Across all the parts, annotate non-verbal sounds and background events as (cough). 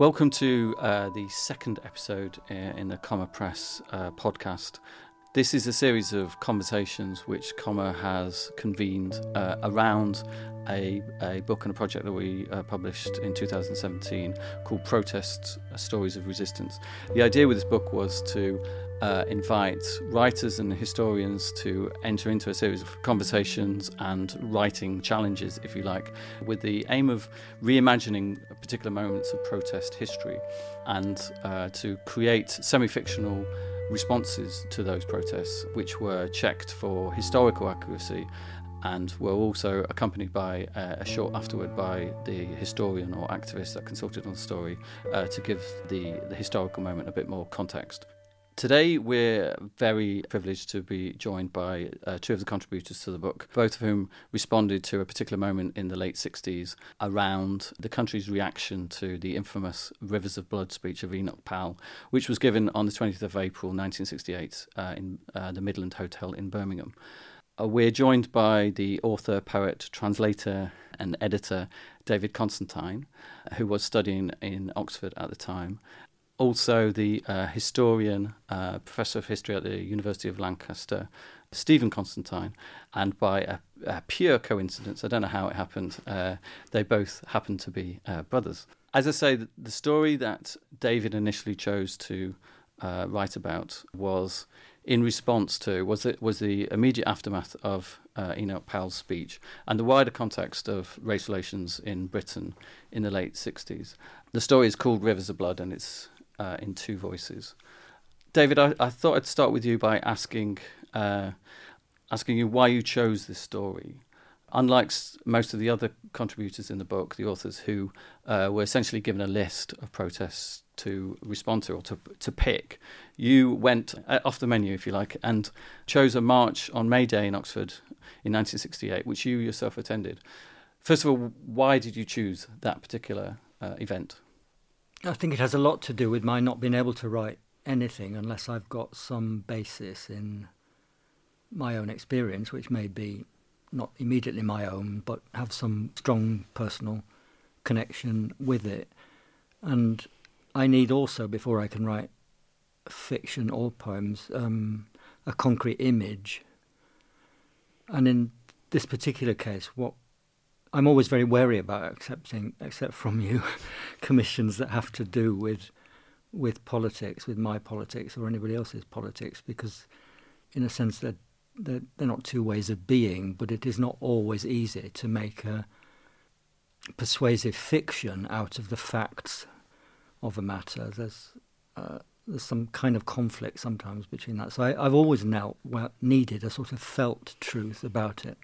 Welcome to uh, the second episode uh, in the Comma Press uh, podcast. This is a series of conversations which Comma has convened uh, around a, a, book and a project that we uh, published in 2017 called Protests Stories of Resistance. The idea with this book was to uh, invite writers and historians to enter into a series of conversations and writing challenges, if you like, with the aim of reimagining particular moments of protest history and uh, to create semi fictional responses to those protests, which were checked for historical accuracy and were also accompanied by uh, a short afterward by the historian or activist that consulted on the story uh, to give the, the historical moment a bit more context. Today, we're very privileged to be joined by uh, two of the contributors to the book, both of whom responded to a particular moment in the late 60s around the country's reaction to the infamous Rivers of Blood speech of Enoch Powell, which was given on the 20th of April 1968 uh, in uh, the Midland Hotel in Birmingham. Uh, we're joined by the author, poet, translator, and editor David Constantine, who was studying in Oxford at the time, also the uh, historian, uh, professor of history at the University of Lancaster, Stephen Constantine, and by a, a pure coincidence, I don't know how it happened, uh, they both happened to be uh, brothers. As I say, the story that David initially chose to uh, write about was in response to was it was the immediate aftermath of uh, Enoch Powell's speech and the wider context of race relations in Britain in the late 60s. The story is called Rivers of Blood and it's uh, in two voices. David, I, I, thought I'd start with you by asking uh, asking you why you chose this story. Unlike most of the other contributors in the book, the authors who uh, were essentially given a list of protests to respond to or to, to pick, you went uh, off the menu, if you like, and chose a march on May Day in Oxford in 1968, which you yourself attended. First of all, why did you choose that particular uh, event? I think it has a lot to do with my not being able to write anything unless I've got some basis in my own experience, which may be not immediately my own, but have some strong personal connection with it. And I need also, before I can write fiction or poems, um, a concrete image. And in this particular case, what I'm always very wary about accepting, except from you, (laughs) commissions that have to do with with politics, with my politics or anybody else's politics, because in a sense they're, they're, they're not two ways of being, but it is not always easy to make a persuasive fiction out of the facts of a matter. There's uh, there's some kind of conflict sometimes between that. So I, have always now well, needed a sort of felt truth about it.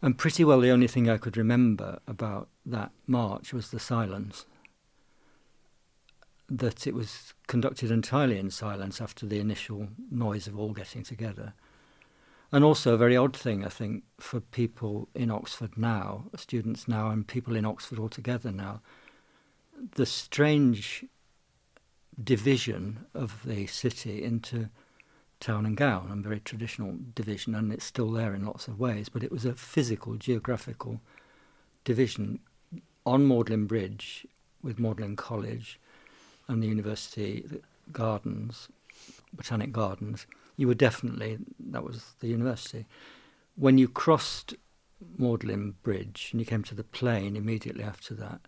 And pretty well the only thing I could remember about that march was the silence. That it was conducted entirely in silence after the initial noise of all getting together. And also, a very odd thing, I think, for people in Oxford now, students now, and people in Oxford altogether now, the strange division of the city into town and gown and very traditional division, and it's still there in lots of ways, but it was a physical, geographical division on Magdalen Bridge with Magdalen College and the University Gardens, Botanic Gardens. You were definitely, that was the university. When you crossed Magdalen Bridge and you came to the plain immediately after that,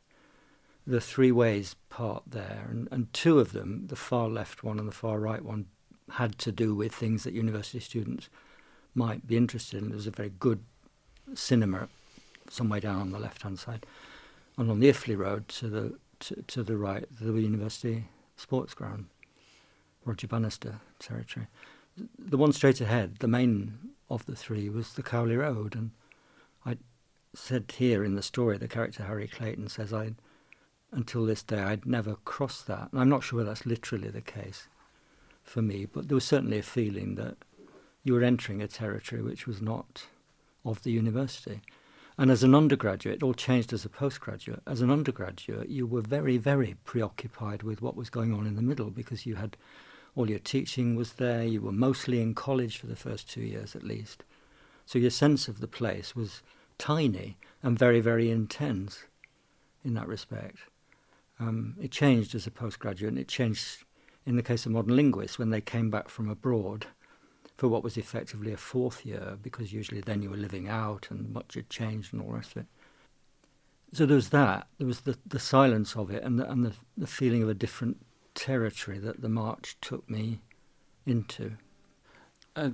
the three ways part there, and, and two of them, the far left one and the far right one, had to do with things that university students might be interested in. There was a very good cinema somewhere down on the left hand side. And on the Iffley Road to the to, to the right, the university sports ground, Roger Bannister territory. The one straight ahead, the main of the three, was the Cowley Road. And I said here in the story, the character Harry Clayton says, I, until this day, I'd never crossed that. And I'm not sure that's literally the case for me, but there was certainly a feeling that you were entering a territory which was not of the university. And as an undergraduate, it all changed as a postgraduate. As an undergraduate, you were very, very preoccupied with what was going on in the middle because you had all your teaching was there. You were mostly in college for the first two years at least. So your sense of the place was tiny and very, very intense in that respect. Um, it changed as a postgraduate, and it changed in the case of modern linguists when they came back from abroad for what was effectively a fourth year, because usually then you were living out and much had changed and all the rest of it. So there was that. There was the, the silence of it and the, and the, the feeling of a different territory that the march took me into. Uh,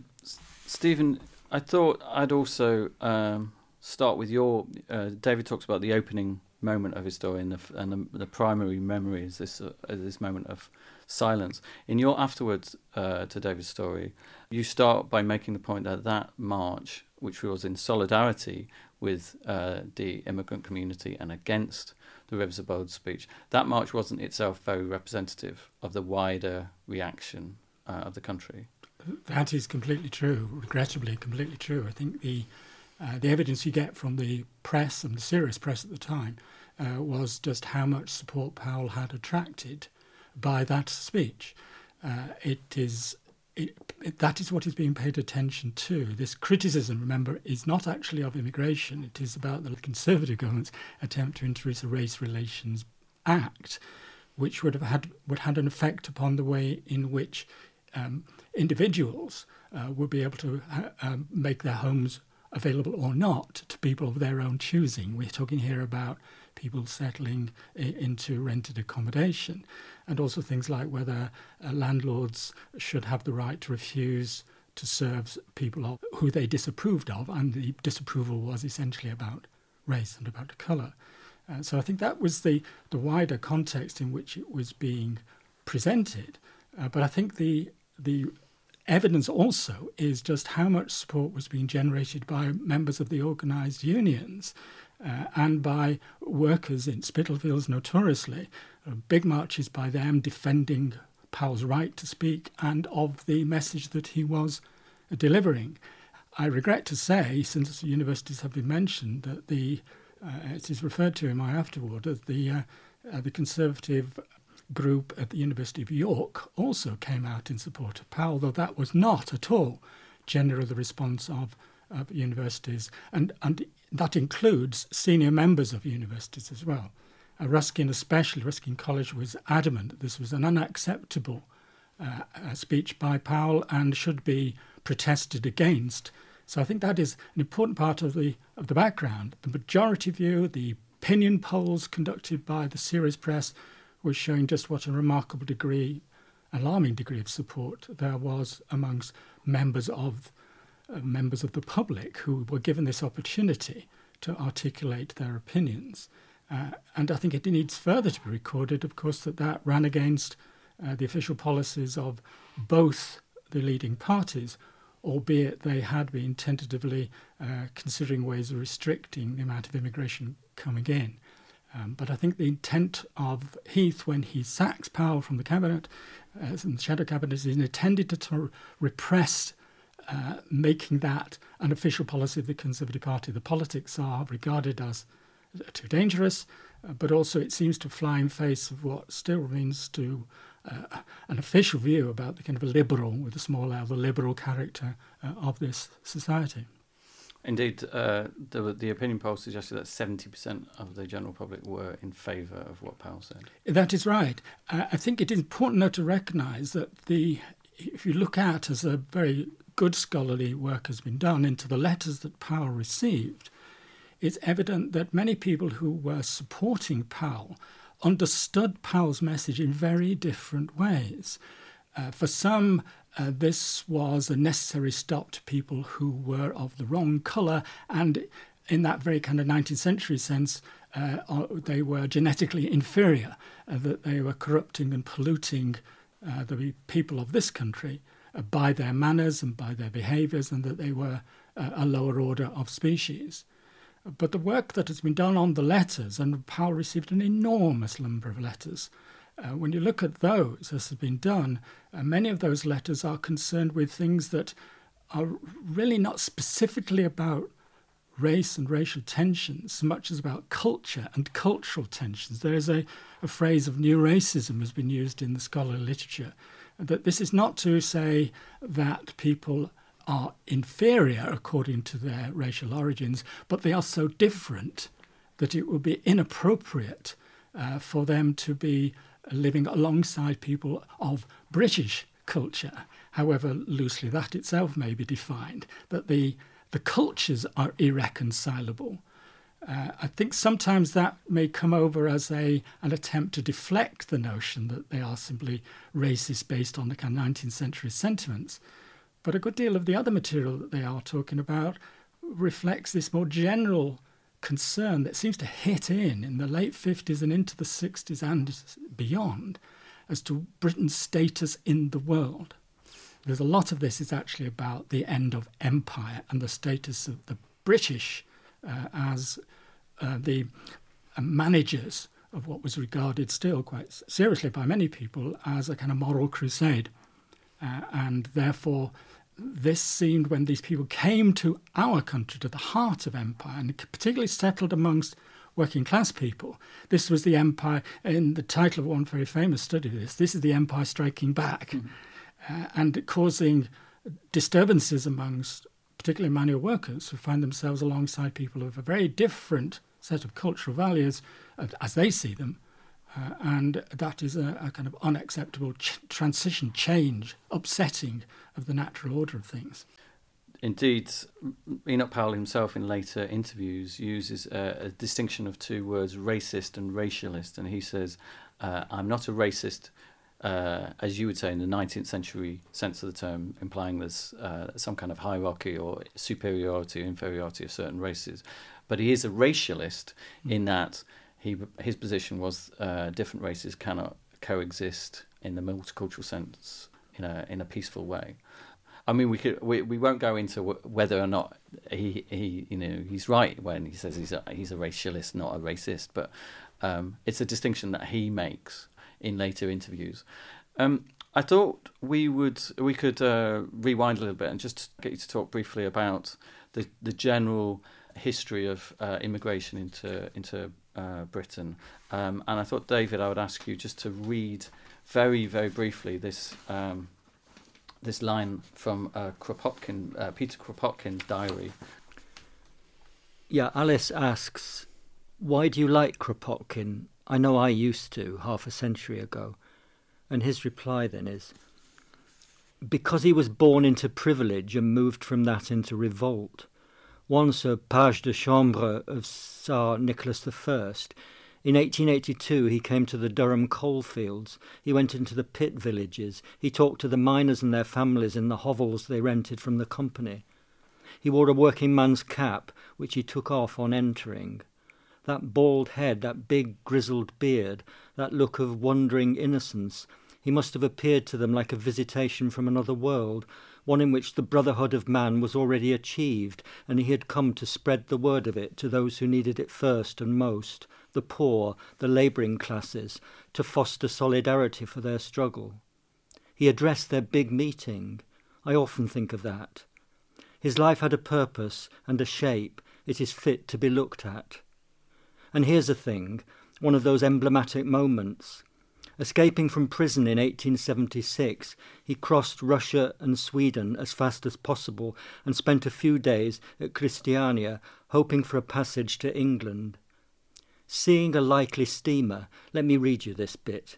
Stephen, I thought I'd also um, start with your. Uh, David talks about the opening moment of his story, and the, and the, the primary memory is this uh, this moment of silence. In your afterwards uh, to David's story, you start by making the point that that march, which was in solidarity with uh, the immigrant community and against the Rivers of Blood speech, that march wasn't itself very representative of the wider reaction uh, of the country. That is completely true, regrettably completely true. I think the uh, the evidence you get from the press and the serious press at the time uh, was just how much support Powell had attracted by that speech. Uh, it is it, it, that is what is being paid attention to. This criticism, remember, is not actually of immigration. It is about the Conservative government's attempt to introduce a Race Relations Act, which would have had would had an effect upon the way in which um, individuals uh, would be able to uh, um, make their homes available or not to people of their own choosing. We're talking here about people settling into rented accommodation, and also things like whether uh, landlords should have the right to refuse to serve people who they disapproved of, and the disapproval was essentially about race and about colour. Uh, so I think that was the, the wider context in which it was being presented. Uh, but I think the the evidence also is just how much support was being generated by members of the organised unions uh, and by workers in Spitalfields notoriously. Uh, big marches by them defending Powell's right to speak and of the message that he was delivering. I regret to say, since universities have been mentioned, that the uh, it is referred to in my afterword that the uh, uh, the Conservative group at the University of York also came out in support of Powell, though that was not at all generally the response of, of universities, and, and that includes senior members of universities as well. Uh, Ruskin, especially Ruskin College, was adamant that this was an unacceptable uh, uh, speech by Powell and should be protested against. So I think that is an important part of the of the background. The majority view, the opinion polls conducted by the Serious Press, was showing just what a remarkable degree, alarming degree of support there was amongst members of members of the public who were given this opportunity to articulate their opinions. Uh, and I think it needs further to be recorded, of course, that that ran against uh, the official policies of both the leading parties, albeit they had been tentatively uh, considering ways of restricting the amount of immigration coming in. Um, but I think the intent of Heath when he sacks Powell from the cabinet, uh, the shadow cabinet, is intended to, to repress uh, making that an official policy of the Conservative Party. The politics are regarded as too dangerous, uh, but also it seems to fly in face of what still remains to uh, an official view about the kind of a liberal, with a small l, the liberal character uh, of this society. Indeed, uh, the, the opinion poll suggested that 70% of the general public were in favour of what Powell said. That is right. Uh, I think it is important now to recognise that the if you look at as a very good scholarly work has been done into the letters that Powell received, it's evident that many people who were supporting Powell understood Powell's message in very different ways. Uh, for some, uh, this was a necessary stop to people who were of the wrong colour and in that very kind of 19th century sense, uh, they were genetically inferior, uh, that they were corrupting and polluting uh, the people of this country by their manners and by their behaviours, and that they were a lower order of species. But the work that has been done on the letters, and Powell received an enormous number of letters uh, when you look at those, as has been done, uh, many of those letters are concerned with things that are really not specifically about race and racial tensions so much as about culture and cultural tensions. There is a, a phrase of new racism has been used in the scholarly literature that this is not to say that people are inferior according to their racial origins, but they are so different that it would be inappropriate uh, for them to be living alongside people of British culture, however loosely that itself may be defined, that the, the cultures are irreconcilable. Uh, I think sometimes that may come over as a an attempt to deflect the notion that they are simply racist based on the kind of 19th century sentiments. But a good deal of the other material that they are talking about reflects this more general concern that seems to hit in in the late 50s and into the 60s and beyond as to Britain's status in the world. There's a lot of this is actually about the end of empire and the status of the British uh, as uh, the uh, managers of what was regarded still quite seriously by many people as a kind of moral crusade. Uh, and therefore, this seemed when these people came to our country, to the heart of empire, and particularly settled amongst working class people. This was the empire, in the title of one very famous study of this, this is the empire striking back mm-hmm. uh, and causing disturbances amongst particularly manual workers who find themselves alongside people of a very different set of cultural values uh, as they see them. Uh, and that is a, a kind of unacceptable ch- transition, change, upsetting of the natural order of things. Indeed, Enoch Powell himself in later interviews uses a, a distinction of two words, racist and racialist, and he says, uh, I'm not a racist, uh, as you would say in the 19th century sense of the term, implying there's uh, some kind of hierarchy or superiority or inferiority of certain races. But he is a racialist mm. in that he his position was uh, different races cannot coexist in the multicultural sense in a in a peaceful way. I mean, we could we, we won't go into w- whether or not he he you know he's right when he says he's a, he's a racialist, not a racist, but um, it's a distinction that he makes in later interviews. Um, I thought we would we could uh, rewind a little bit and just get you to talk briefly about the the general history of uh, immigration into into uh, Britain. Um, and I thought, David, I would ask you just to read very, very briefly this um, this line from uh, Kropotkin, uh, Peter Kropotkin's diary. Yeah, Alice asks, "Why do you like Kropotkin? I know I used to half a century ago." And his reply then is, "Because he was born into privilege and moved from that into revolt." Once a page de chambre of Tsar Nicholas I. In 1882, he came to the Durham coalfields. He went into the pit villages. He talked to the miners and their families in the hovels they rented from the company. He wore a working man's cap, which he took off on entering. That bald head, that big grizzled beard, that look of wondering innocence, he must have appeared to them like a visitation from another world, one in which the brotherhood of man was already achieved, and he had come to spread the word of it to those who needed it first and most, the poor, the labouring classes, to foster solidarity for their struggle. He addressed their big meeting. I often think of that. His life had a purpose and a shape it is fit to be looked at. And here's a thing, one of those emblematic moments. Escaping from prison in 1876, he crossed Russia and Sweden as fast as possible and spent a few days at Christiania, hoping for a passage to England. Seeing a likely steamer, let me read you this bit.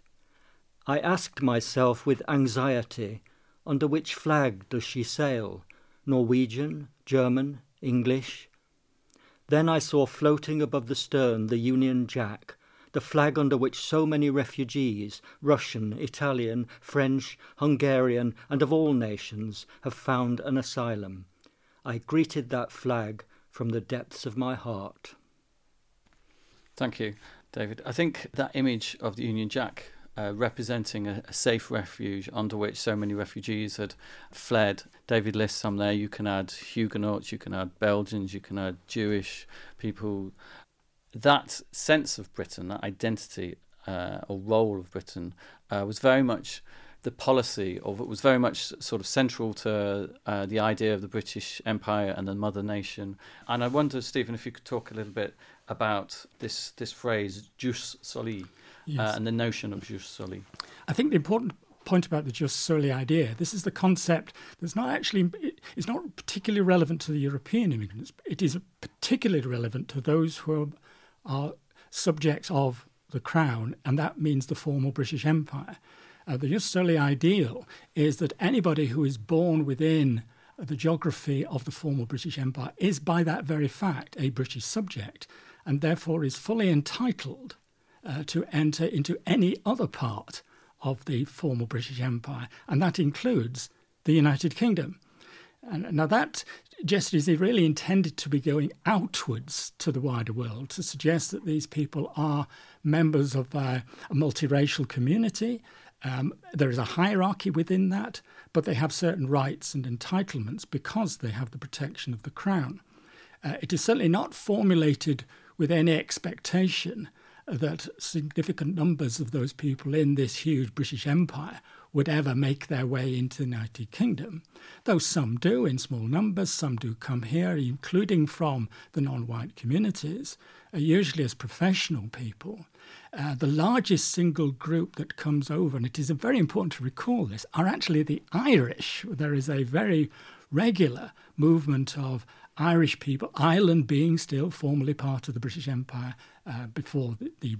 I asked myself with anxiety, under which flag does she sail? Norwegian, German, English? Then I saw floating above the stern the Union Jack, the flag under which so many refugees, Russian, Italian, French, Hungarian, and of all nations, have found an asylum. I greeted that flag from the depths of my heart. Thank you, David. I think that image of the Union Jack uh, representing a, a, safe refuge under which so many refugees had fled. David lists some there. You can add Huguenots, you can add Belgians, you can add Jewish people, that sense of Britain, that identity uh, or role of Britain, uh, was very much the policy of it was very much sort of central to uh, the idea of the British Empire and the mother nation. And I wonder, Stephen, if you could talk a little bit about this this phrase "jus soli" uh, yes. and the notion of jus soli. I think the important point about the jus soli idea. This is the concept that's not actually it's not particularly relevant to the European immigrants. It is particularly relevant to those who are are subjects of the crown, and that means the former British Empire. Uh, the jus soli ideal is that anybody who is born within the geography of the former British Empire is, by that very fact, a British subject, and therefore is fully entitled uh, to enter into any other part of the former British Empire, and that includes the United Kingdom. And now that gesture is really intended to be going outwards to the wider world to suggest that these people are members of a, a multiracial community. Um, there is a hierarchy within that, but they have certain rights and entitlements because they have the protection of the crown. Uh, it is certainly not formulated with any expectation that significant numbers of those people in this huge British Empire would ever make their way into the United Kingdom, though some do in small numbers, some do come here, including from the non white communities, uh, usually as professional people. Uh, the largest single group that comes over, and it is very important to recall this, are actually the Irish. There is a very regular movement of Irish people, Ireland being still formally part of the British Empire uh, before the, the,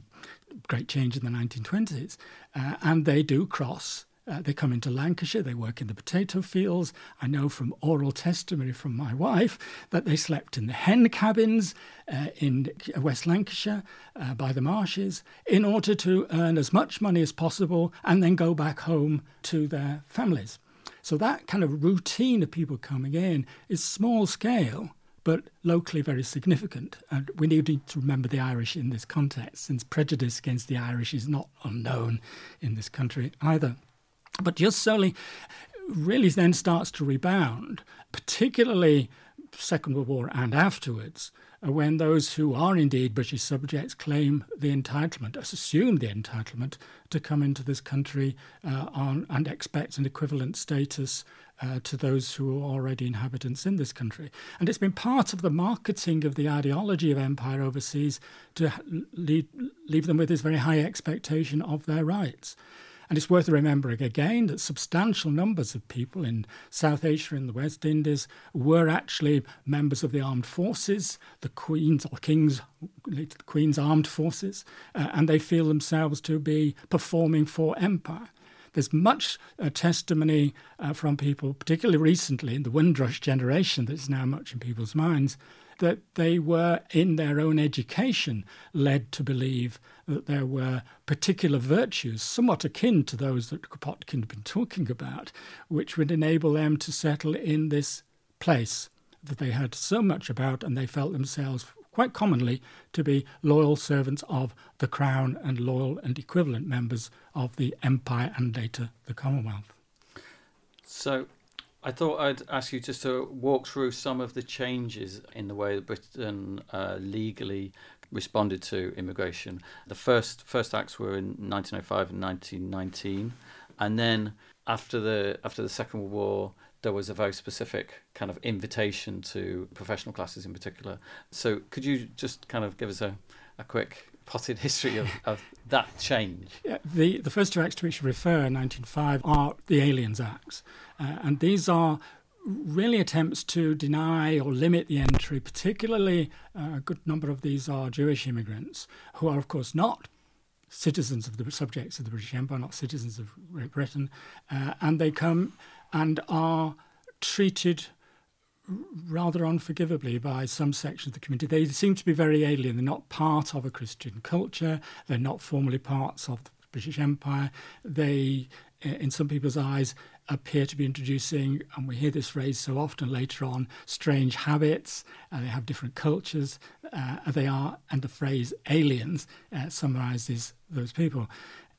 great change in the 1920s. Uh, and they do cross. Uh, they come into Lancashire, they work in the potato fields. I know from oral testimony from my wife that they slept in the hen cabins uh, in West Lancashire uh, by the marshes in order to earn as much money as possible and then go back home to their families. So that kind of routine of people coming in is small scale, but locally very significant. And we need to remember the Irish in this context, since prejudice against the Irish is not unknown in this country either. But jus soli really then starts to rebound, particularly Second World War and afterwards, uh, when those who are indeed British subjects claim the entitlement, assume the entitlement to come into this country uh, on, and expect an equivalent status uh, to those who are already inhabitants in this country. And it's been part of the marketing of the ideology of empire overseas to leave, leave them with this very high expectation of their rights. And it's worth remembering again that substantial numbers of people in South Asia and the West Indies were actually members of the armed forces, the Queen's or King's, the Queen's armed forces, uh, and they feel themselves to be performing for empire. There's much uh, testimony uh, from people, particularly recently in the Windrush generation, that is now much in people's minds, that they were, in their own education, led to believe that there were particular virtues, somewhat akin to those that Kropotkin had been talking about, which would enable them to settle in this place that they heard so much about and they felt themselves quite commonly to be loyal servants of the Crown and loyal and equivalent members of the Empire and later the Commonwealth. So, I thought I'd ask you just to walk through some of the changes in the way that Britain uh, legally responded to immigration. The first first acts were in 1905 and 1919, and then after the after the Second World War, there was a very specific kind of invitation to professional classes in particular. So could you just kind of give us a, a quick potted (laughs) history of, of that change? Yeah, the, the first two acts to which you refer, 1905, are the Aliens Acts. Uh, and these are really attempts to deny or limit the entry, particularly uh, a good number of these are Jewish immigrants, who are, of course, not citizens of the subjects of the British Empire, not citizens of Great Britain, uh, and they come and are treated rather unforgivably by some sections of the community. They seem to be very alien. They're not part of a Christian culture. They're not formally parts of the British Empire. They, in some people's eyes, appear to be introducing, and we hear this phrase so often later on, strange habits. Uh, they have different cultures. Uh, they are, and the phrase aliens uh, summarizes those people.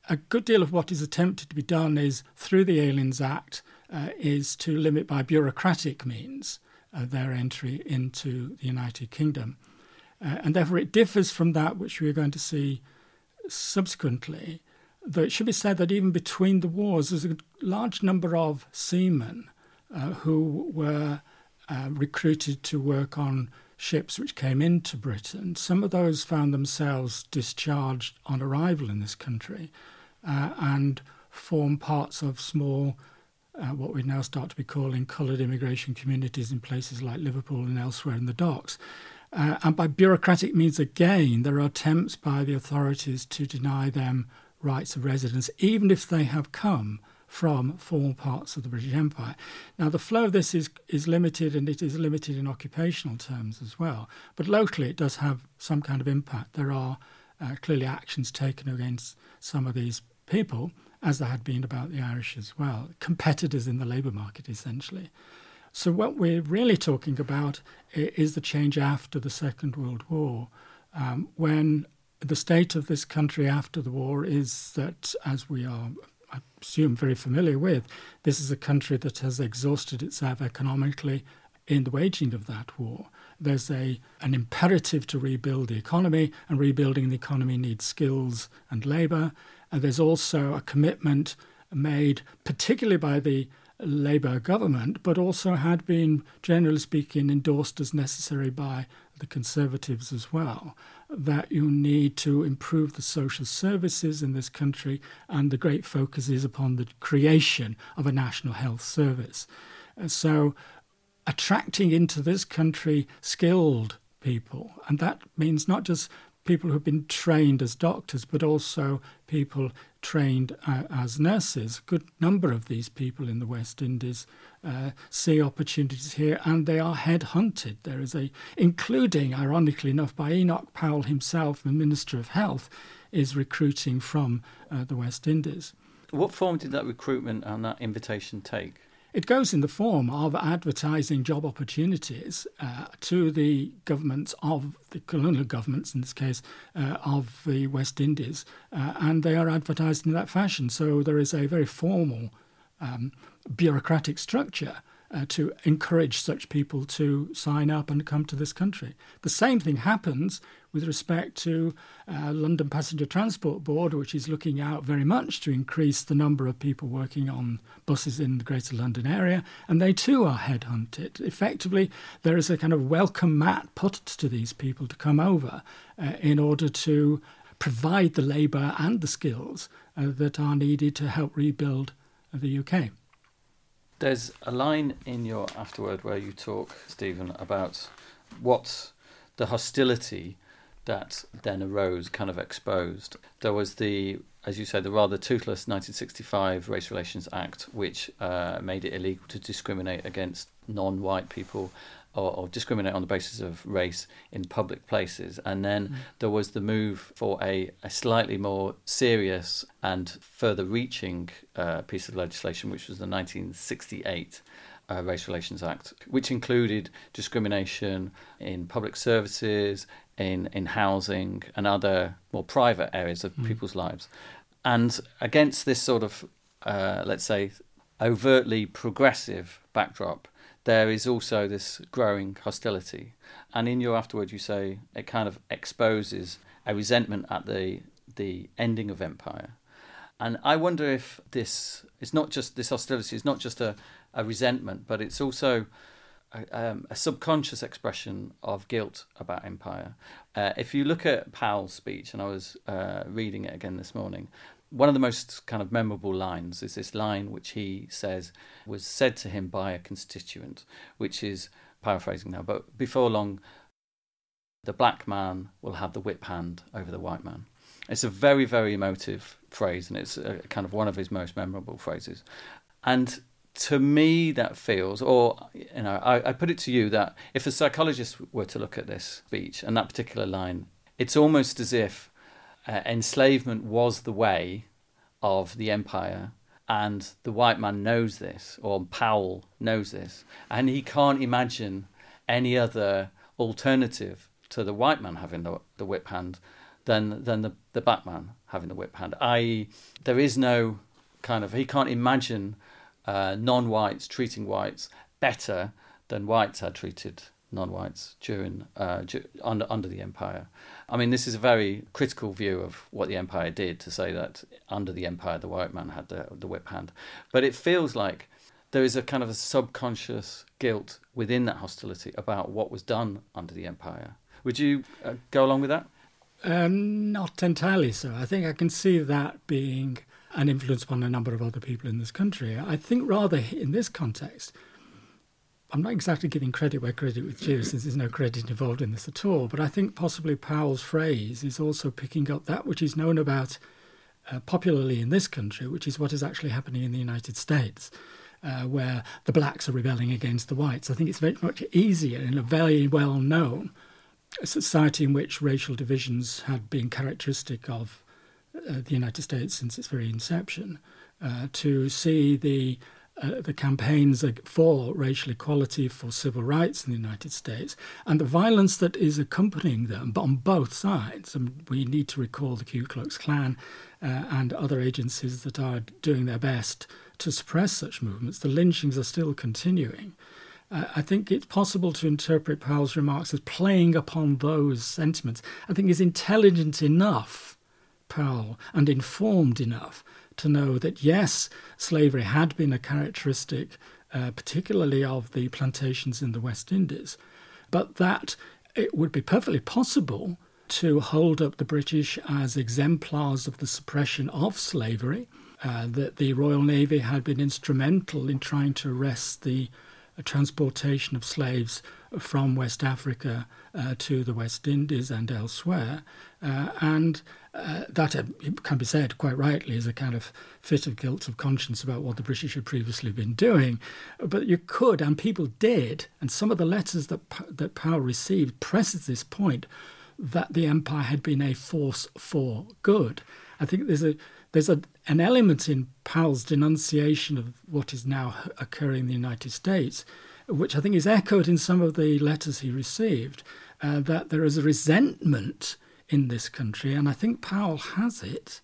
A good deal of what is attempted to be done is through the Aliens Act uh, is to limit by bureaucratic means uh, their entry into the United Kingdom. Uh, and therefore, it differs from that which we are going to see subsequently. Though it should be said that even between the wars, there's a large number of seamen uh, who were uh, recruited to work on ships which came into Britain. Some of those found themselves discharged on arrival in this country uh, and form parts of small uh, what we now start to be calling coloured immigration communities in places like Liverpool and elsewhere in the docks. Uh, and by bureaucratic means, again, there are attempts by the authorities to deny them rights of residence, even if they have come from former parts of the British Empire. Now, the flow of this is, is limited and it is limited in occupational terms as well, but locally it does have some kind of impact. There are uh, clearly actions taken against some of these people, as there had been about the Irish as well, competitors in the labour market essentially. So, what we're really talking about is the change after the Second World War, um, when the state of this country after the war is that, as we are I assume, very familiar with. This is a country that has exhausted itself economically in the waging of that war. There's a an imperative to rebuild the economy, and rebuilding the economy needs skills and labour. And uh, there's also a commitment made, particularly by the Labour government, but also had been, generally speaking, endorsed as necessary by the Conservatives as well, that you need to improve the social services in this country, and the great focus is upon the creation of a national health service. Uh, so, attracting into this country skilled people, and that means not just people who've been trained as doctors, but also people trained uh, as nurses. A good number of these people in the West Indies uh, see opportunities here, and they are headhunted. There is a, including, ironically enough, by Enoch Powell himself, the Minister of Health, is recruiting from uh, the West Indies. What form did that recruitment and that invitation take? It goes in the form of advertising job opportunities uh, to the governments of the colonial governments, in this case, uh, of the West Indies, uh, and they are advertised in that fashion. So there is a very formal um, bureaucratic structure uh, to encourage such people to sign up and come to this country. The same thing happens with respect to uh, London Passenger Transport Board, which is looking out very much to increase the number of people working on buses in the Greater London area, and they too are headhunted. Effectively, there is a kind of welcome mat put to these people to come over uh, in order to provide the labour and the skills uh, that are needed to help rebuild the UK. There's a line in your afterword where you talk, Stephen, about what the hostility that then arose kind of exposed. There was the, as you say, the rather toothless 1965 Race Relations Act, which uh, made it illegal to discriminate against non white people or, or, discriminate on the basis of race in public places. And then mm. there was the move for a, a slightly more serious and further reaching uh, piece of legislation, which was the 1968 uh, Race Relations Act, which included discrimination in public services, in, in housing, and other more private areas of mm. people's lives. And against this sort of, uh, let's say, overtly progressive backdrop, there is also this growing hostility. And in your afterward, you say it kind of exposes a resentment at the the ending of empire. And I wonder if this is not just this hostility is not just a, a resentment, but it's also a, um, a subconscious expression of guilt about empire. Uh, if you look at Powell's speech, and I was uh, reading it again this morning, one of the most kind of memorable lines is this line which he says was said to him by a constituent, which is paraphrasing now, but before long, the black man will have the whip hand over the white man. It's a very, very emotive phrase, and it's a, kind of one of his most memorable phrases. And to me, that feels, or you know, I, I put it to you that if a psychologist were to look at this speech and that particular line, it's almost as if uh, enslavement was the way of the empire, and the white man knows this, or Powell knows this, and he can't imagine any other alternative to the white man having the, the whip hand than than the, the black man having the whip hand. I.e., there is no kind of he can't imagine uh, non-whites treating whites better than whites are treated non-whites during uh, under under the empire. I mean, this is a very critical view of what the empire did to say that under the empire the white man had the the whip hand, but it feels like there is a kind of a subconscious guilt within that hostility about what was done under the empire. Would you uh, go along with that? Um, not entirely so. I think I can see that being an influence upon a number of other people in this country. I think rather in this context, I'm not exactly giving credit where credit was due, since there's no credit involved in this at all. But I think possibly Powell's phrase is also picking up that which is known about uh, popularly in this country, which is what is actually happening in the United States. Uh, where the blacks are rebelling against the whites. I think it's very much easier in a very well known society in which racial divisions had been characteristic of uh, the United States since its very inception, uh, to see the uh, the campaigns for racial equality, for civil rights in the United States, and the violence that is accompanying them but on both sides. And we need to recall the Ku Klux Klan uh, and other agencies that are doing their best to suppress such movements. The lynchings are still continuing. Uh, I think it's possible to interpret Powell's remarks as playing upon those sentiments. I think he's intelligent enough, Powell, and informed enough to know that yes, slavery had been a characteristic, uh, particularly of the plantations in the West Indies, but that it would be perfectly possible to hold up the British as exemplars of the suppression of slavery, uh, that the Royal Navy had been instrumental in trying to arrest the transportation of slaves from West Africa uh, to the West Indies and elsewhere, uh, and uh, that uh, can be said quite rightly as a kind of fit of guilt of conscience about what the British had previously been doing. But you could, and people did, and some of the letters that that Powell received presses this point that the empire had been a force for good. I think there's a there's a, an element in Powell's denunciation of what is now occurring in the United States, which I think is echoed in some of the letters he received, uh, that there is a resentment in this country, and I think Powell has it,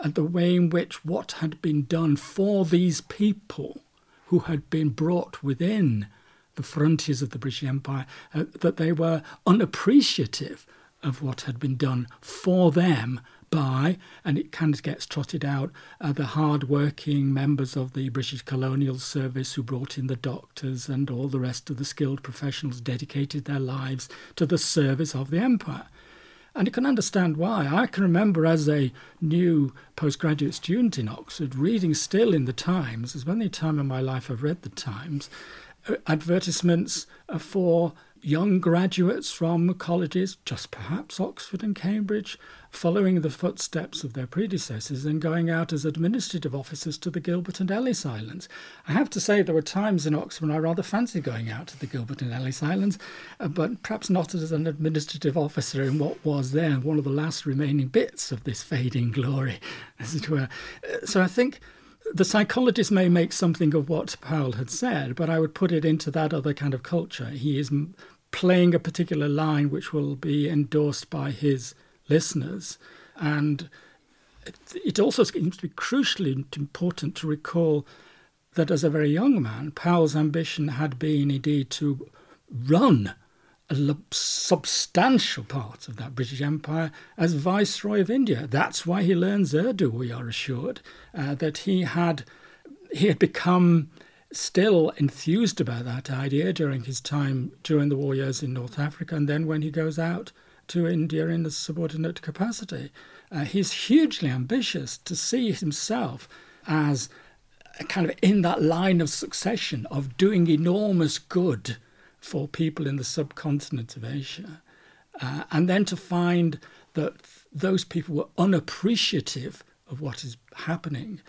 at the way in which what had been done for these people who had been brought within the frontiers of the British Empire, uh, that they were unappreciative of what had been done for them by, and it kind of gets trotted out, uh, the hard-working members of the British Colonial Service who brought in the doctors and all the rest of the skilled professionals dedicated their lives to the service of the empire. And you can understand why. I can remember as a new postgraduate student in Oxford reading still in the Times, as many time in my life I've read the Times, uh, advertisements uh, for young graduates from colleges, just perhaps Oxford and Cambridge, following the footsteps of their predecessors and going out as administrative officers to the Gilbert and Ellice Islands. I have to say, there were times in Oxford when I rather fancied going out to the Gilbert and Ellice Islands, uh, but perhaps not as an administrative officer in what was then one of the last remaining bits of this fading glory, (laughs) as it were. Uh, so I think the psychologist may make something of what Powell had said, but I would put it into that other kind of culture. He is playing a particular line which will be endorsed by his listeners. And it also seems to be crucially important to recall that as a very young man, Powell's ambition had been indeed to run a substantial part of that British Empire as Viceroy of India. That's why he learns Urdu, we are assured, uh, that he had he had become still enthused about that idea during his time during the war years in North Africa, and then when he goes out to India in a subordinate capacity. Uh, he's hugely ambitious to see himself as kind of in that line of succession of doing enormous good for people in the subcontinent of Asia. Uh, and then to find that those people were unappreciative of what is happening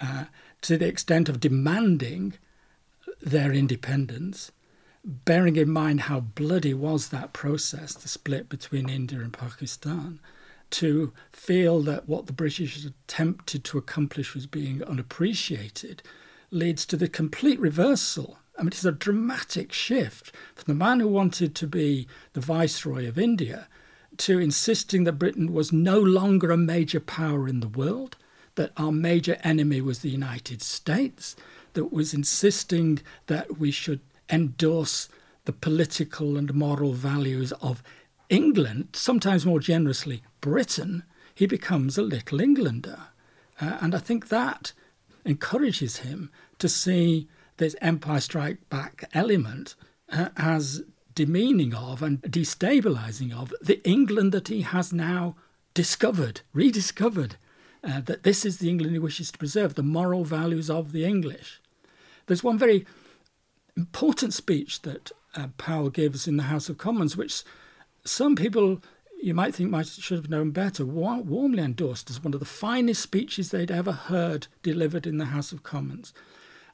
uh, to the extent of demanding their independence, bearing in mind how bloody was that process, the split between India and Pakistan, to feel that what the British attempted to accomplish was being unappreciated leads to the complete reversal. I mean, it's a dramatic shift from the man who wanted to be the Viceroy of India to insisting that Britain was no longer a major power in the world, that our major enemy was the United States, that was insisting that we should endorse the political and moral values of England, sometimes more generously Britain, he becomes a little Englander. Uh, and I think that encourages him to see this Empire Strike Back element uh, as demeaning of and destabilizing of the England that he has now discovered, rediscovered. Uh, that this is the England he wishes to preserve, the moral values of the English. There's one very important speech that uh, Powell gives in the House of Commons, which some people you might think might should have known better, warmly endorsed as one of the finest speeches they'd ever heard delivered in the House of Commons.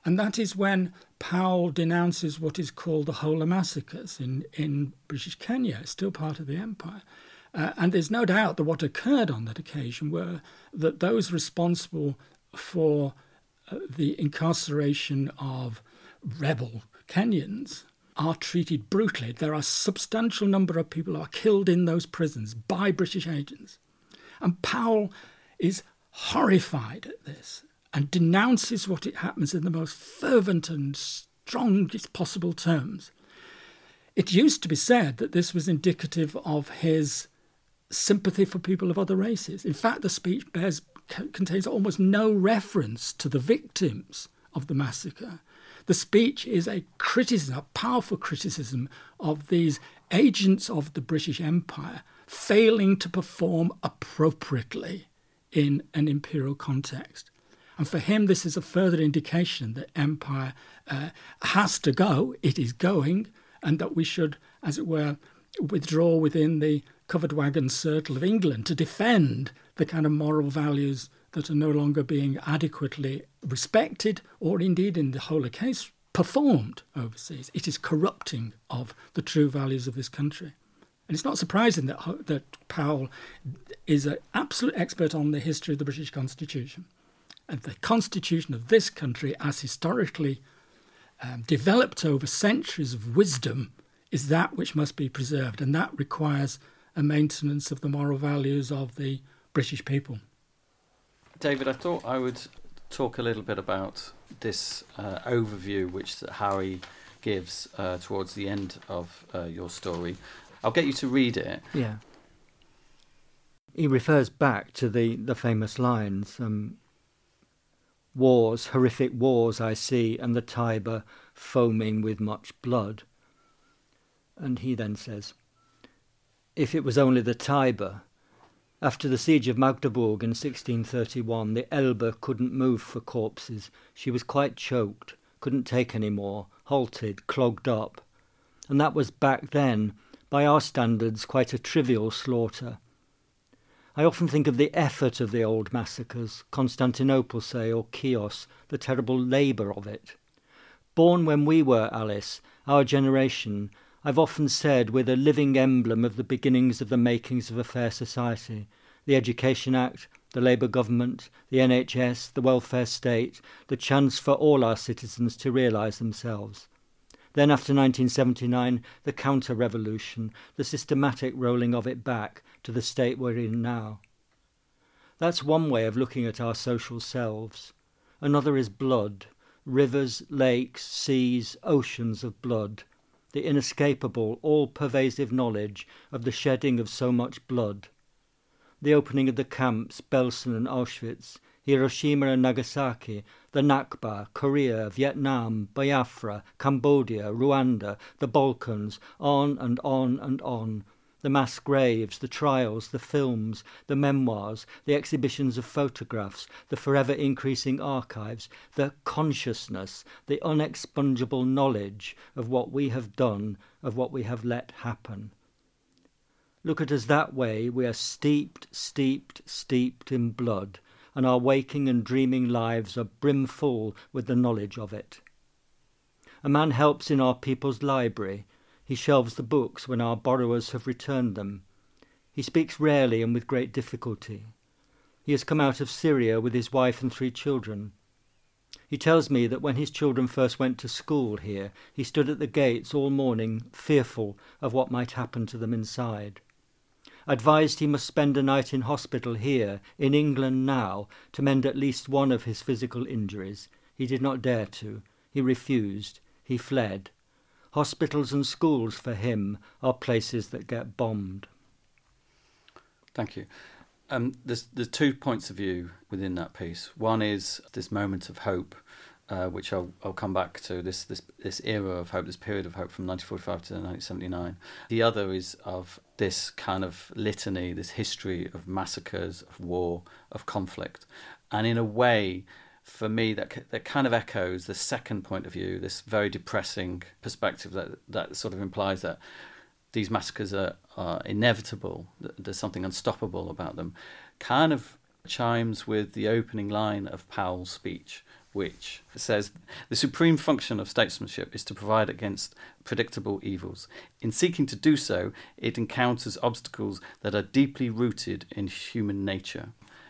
And that is when Powell denounces what is called the Hola massacres in, in British Kenya, still part of the empire. Uh, and there's no doubt that what occurred on that occasion were that those responsible for uh, the incarceration of rebel Kenyans are treated brutally. There are a substantial number of people who are killed in those prisons by British agents. And Powell is horrified at this and denounces what it happens in the most fervent and strongest possible terms. It used to be said that this was indicative of his sympathy for people of other races. In fact, the speech bears, contains almost no reference to the victims of the massacre. The speech is a criticism, a powerful criticism of these agents of the British Empire failing to perform appropriately in an imperial context. And for him, this is a further indication that empire uh, has to go, it is going, and that we should, as it were, withdraw within the covered wagon circle of England to defend the kind of moral values that are no longer being adequately respected or indeed in the whole case performed overseas. It is corrupting of the true values of this country. And it's not surprising that, that Powell is an absolute expert on the history of the British Constitution. And the Constitution of this country, as historically um, developed over centuries of wisdom, is that which must be preserved. And that requires a maintenance of the moral values of the British people. David, I thought I would talk a little bit about this uh, overview which Harry gives uh, towards the end of uh, your story. I'll get you to read it. Yeah. He refers back to the, the famous lines um, Wars, horrific wars I see, and the Tiber foaming with much blood. And he then says, If it was only the Tiber, after the siege of Magdeburg in 1631, the Elbe couldn't move for corpses. She was quite choked, couldn't take any more, halted, clogged up. And that was back then, by our standards, quite a trivial slaughter. I often think of the effort of the old massacres, Constantinople, say, or Chios, the terrible labour of it. Born when we were, Ellice, our generation, I've often said we're the living emblem of the beginnings of the makings of a fair society. The Education Act, the Labour government, the NHS, the welfare state, the chance for all our citizens to realise themselves. Then, after 1979, the counter revolution, the systematic rolling of it back to the state we're in now. That's one way of looking at our social selves. Another is blood rivers, lakes, seas, oceans of blood the inescapable, all pervasive knowledge of the shedding of so much blood. The opening of the camps, Belsen and Auschwitz, Hiroshima and Nagasaki, the Nakba, Korea, Vietnam, Biafra, Cambodia, Rwanda, the Balkans, on and on and on, the mass graves, the trials, the films, the memoirs, the exhibitions of photographs, the forever increasing archives, the consciousness, the unexpungible knowledge of what we have done, of what we have let happen. Look at us that way, we are steeped, steeped, steeped in blood, and our waking and dreaming lives are brimful with the knowledge of it. A man helps in our people's library, he shelves the books when our borrowers have returned them. He speaks rarely and with great difficulty. He has come out of Syria with his wife and three children. He tells me that when his children first went to school here, he stood at the gates all morning, fearful of what might happen to them inside. Advised he must spend a night in hospital here, in England now, to mend at least one of his physical injuries. He did not dare to. He refused. He fled. Hospitals and schools for him are places that get bombed. Thank you. Um, there's, there's two points of view within that piece. One is this moment of hope, uh, which I'll, I'll come back to, this, this, this era of hope, this period of hope from 1945 to 1979. The other is of this kind of litany, this history of massacres, of war, of conflict. And in a way, for me that that kind of echoes the second point of view, this very depressing perspective that that sort of implies that these massacres are, are inevitable, there's something unstoppable about them, kind of chimes with the opening line of Powell's speech, which says the supreme function of statesmanship is to provide against predictable evils. In seeking to do so, it encounters obstacles that are deeply rooted in human nature.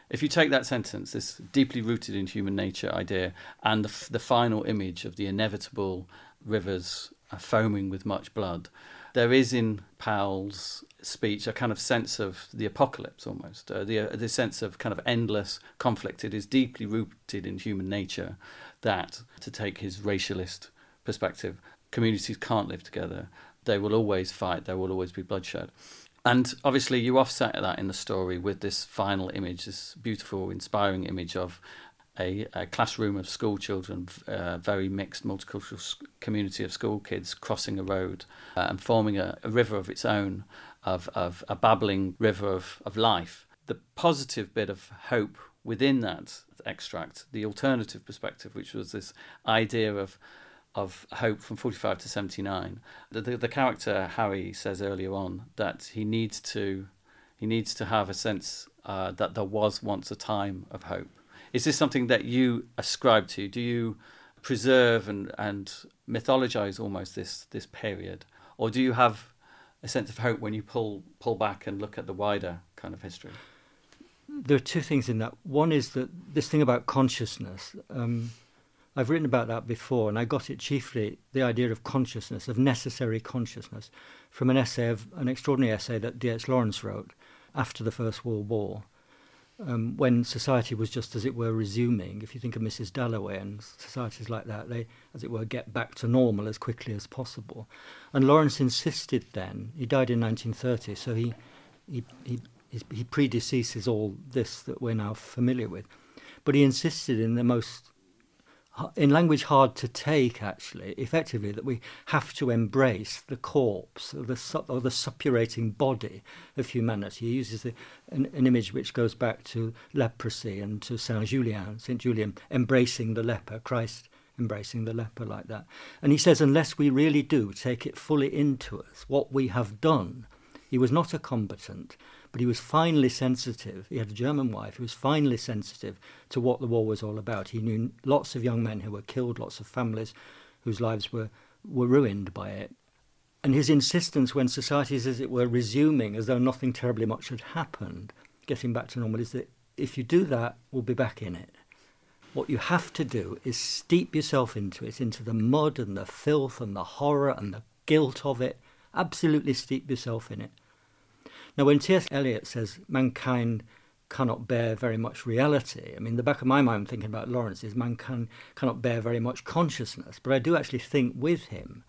If you take that sentence, this deeply rooted in human nature idea, and the, f- the final image of the inevitable rivers uh, foaming with much blood, there is in Powell's speech a kind of sense of the apocalypse almost, uh, the, uh, the sense of kind of endless conflict. It is deeply rooted in human nature that, to take his racialist perspective, communities can't live together. They will always fight, there will always be bloodshed. And obviously, you offset that in the story with this final image, this beautiful, inspiring image of a, a classroom of school children, a uh, very mixed multicultural community of school kids crossing a road uh, and forming a, a, river of its own, of, of a babbling river of, of life. The positive bit of hope within that extract, the alternative perspective, which was this idea of of hope from 45 to 79 the, the, the character harry says earlier on that he needs to he needs to have a sense uh, that there was once a time of hope is this something that you ascribe to? Do you preserve and, and mythologize almost this this period, or do you have a sense of hope when you pull pull back and look at the wider kind of history? There are two things in that. One is that this thing about consciousness. Um, I've written about that before, and I got it chiefly the idea of consciousness, of necessary consciousness, from an essay of an extraordinary essay that D.H. Lawrence wrote after the First World War, um, when society was just as it were resuming. If you think of Mrs. Dalloway and societies like that, they, as it were, get back to normal as quickly as possible. And Lawrence insisted then. He died in 1930, so he he he, he predeceases all this that we're now familiar with. But he insisted in the most in language hard to take, actually, effectively, that we have to embrace the corpse or the, or the suppurating body of humanity. He uses the, an, an, image which goes back to leprosy and to Saint Julian, Saint Julian embracing the leper, Christ embracing the leper like that. And he says, unless we really do take it fully into us, what we have done, he was not a combatant, but he was finely sensitive. He had a German wife. He was finely sensitive to what the war was all about. He knew lots of young men who were killed, lots of families whose lives were, were ruined by it. And his insistence when society is, as it were, resuming as though nothing terribly much had happened, getting back to normal, is that if you do that, we'll be back in it. What you have to do is steep yourself into it, into the mud and the filth and the horror and the guilt of it. Absolutely steep yourself in it. Now, when T.S. Eliot says mankind cannot bear very much reality, I mean, the back of my mind thinking about Lawrence is mankind cannot bear very much consciousness. But I do actually think with him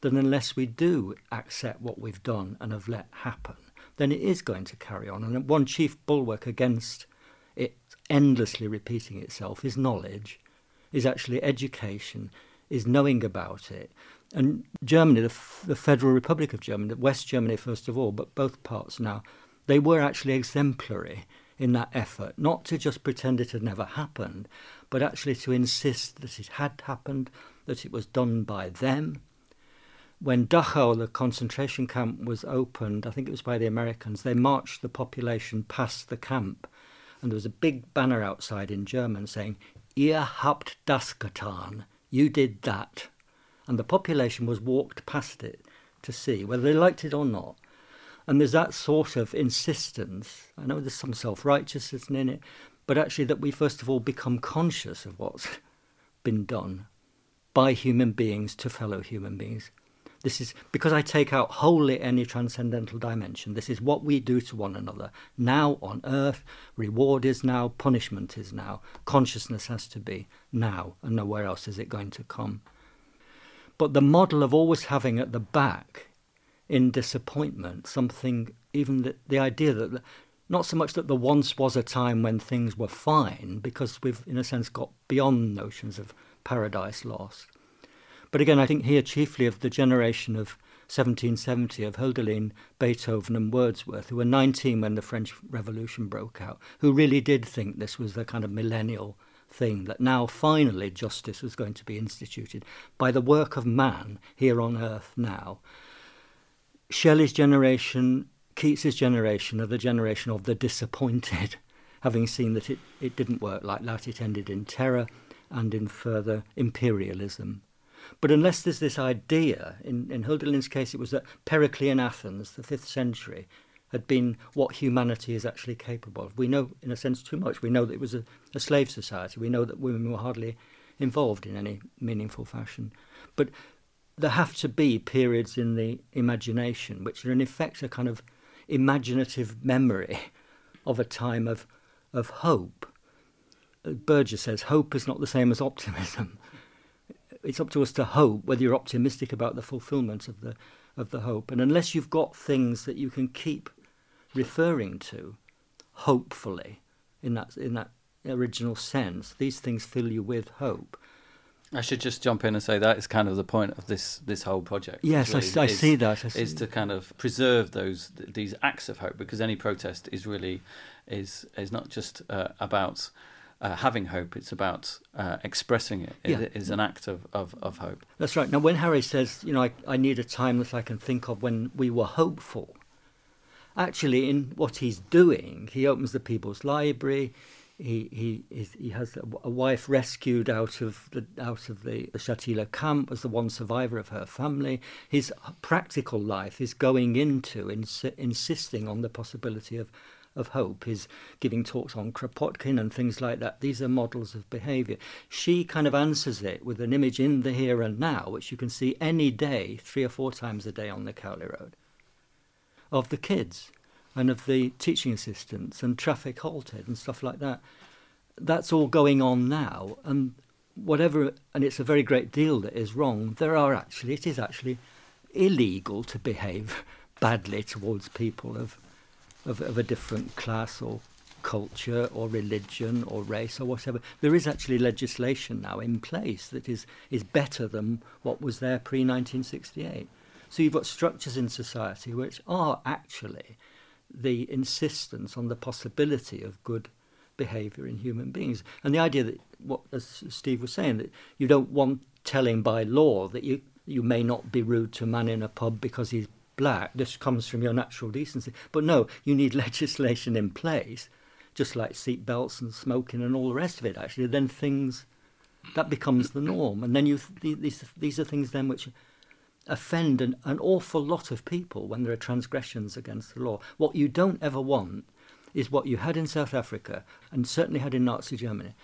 that unless we do accept what we've done and have let happen, then it is going to carry on. And one chief bulwark against it endlessly repeating itself is knowledge, is actually education, is knowing about it, and Germany, the, the Federal Republic of Germany, West Germany first of all, but both parts now, they were actually exemplary in that effort, not to just pretend it had never happened, but actually to insist that it had happened, that it was done by them. When Dachau, the concentration camp, was opened, I think it was by the Americans, they marched the population past the camp, and there was a big banner outside in German saying, Ihr habt das getan, you did that and the population was walked past it to see whether they liked it or not. And there's that sort of insistence. I know there's some self righteousness in it, but actually that we first of all become conscious of what's (laughs) been done by human beings to fellow human beings. This is because I take out wholly any transcendental dimension. This is what we do to one another. Now on earth, reward is now, punishment is now. Consciousness has to be now, and nowhere else is it going to come. But the model of always having at the back, in disappointment, something, even the, the idea that not so much that there once was a time when things were fine, because we've, in a sense, got beyond notions of paradise lost. But again, I think here chiefly of the generation of 1770 of Hölderlin, Beethoven, and Wordsworth, who were 19 when the French Revolution broke out, who really did think this was the kind of millennial thing that now finally justice was going to be instituted by the work of man here on earth now. Shelley's generation, Keats's generation are the generation of the disappointed, (laughs) having seen that it, it didn't work like that, it ended in terror and in further imperialism. But unless there's this idea, in, in Hölderlin's case, it was that Periclean Athens, the fifth century, had been what humanity is actually capable of. We know, in a sense, too much. We know that it was a, a slave society. We know that women were hardly involved in any meaningful fashion. But there have to be periods in the imagination which are, in effect, a kind of imaginative memory (laughs) of a time of, of hope. Uh, Burgess says hope is not the same as optimism. (laughs) It's up to us to hope whether you're optimistic about the fulfillment of the of the hope. And unless you've got things that you can keep referring to, hopefully, in that in that original sense, these things fill you with hope. I should just jump in and say that is kind of the point of this this whole project. Yes, really, I, I is, see that. I see. Is to kind of preserve those these acts of hope because any protest is really is is not just uh, about uh, having hope; it's about uh, expressing it. It yeah. is an act of, of, of hope. That's right. Now, when Harry says, "You know, I, I need a time that I can think of when we were hopeful," actually, in what he's doing, he opens the People's Library. He he is, he has a, wife rescued out of the out of the, Shatila camp as the one survivor of her family. His practical life is going into ins- insisting on the possibility of of hope is giving talks on Kropotkin and things like that. These are models of behavior. She kind of answers it with an image in the here and now, which you can see any day, three or four times a day on the Cowley Road of the kids and of the teaching assistants and traffic halted and stuff like that. That's all going on now, and whatever, and it's a very great deal that is wrong. There are actually, it is actually illegal to behave (laughs) badly towards people of, of, of a different class or culture or religion or race or whatever. There is actually legislation now in place that is, is better than what was there pre 1968. So you've got structures in society which are actually the insistence on the possibility of good behaviour in human beings. And the idea that, what as Steve was saying, that you don't want telling by law that you, you may not be rude to a man in a pub because he's black. This comes from your natural decency. But no, you need (laughs) legislation in place, just like seat belts and smoking and all the rest of it, actually. Then things, that becomes the norm. And then you, these, these are things then which offend an, an awful lot of people when there are transgressions against the law. What you don't ever want is what you had in South Africa and certainly had in Nazi Germany.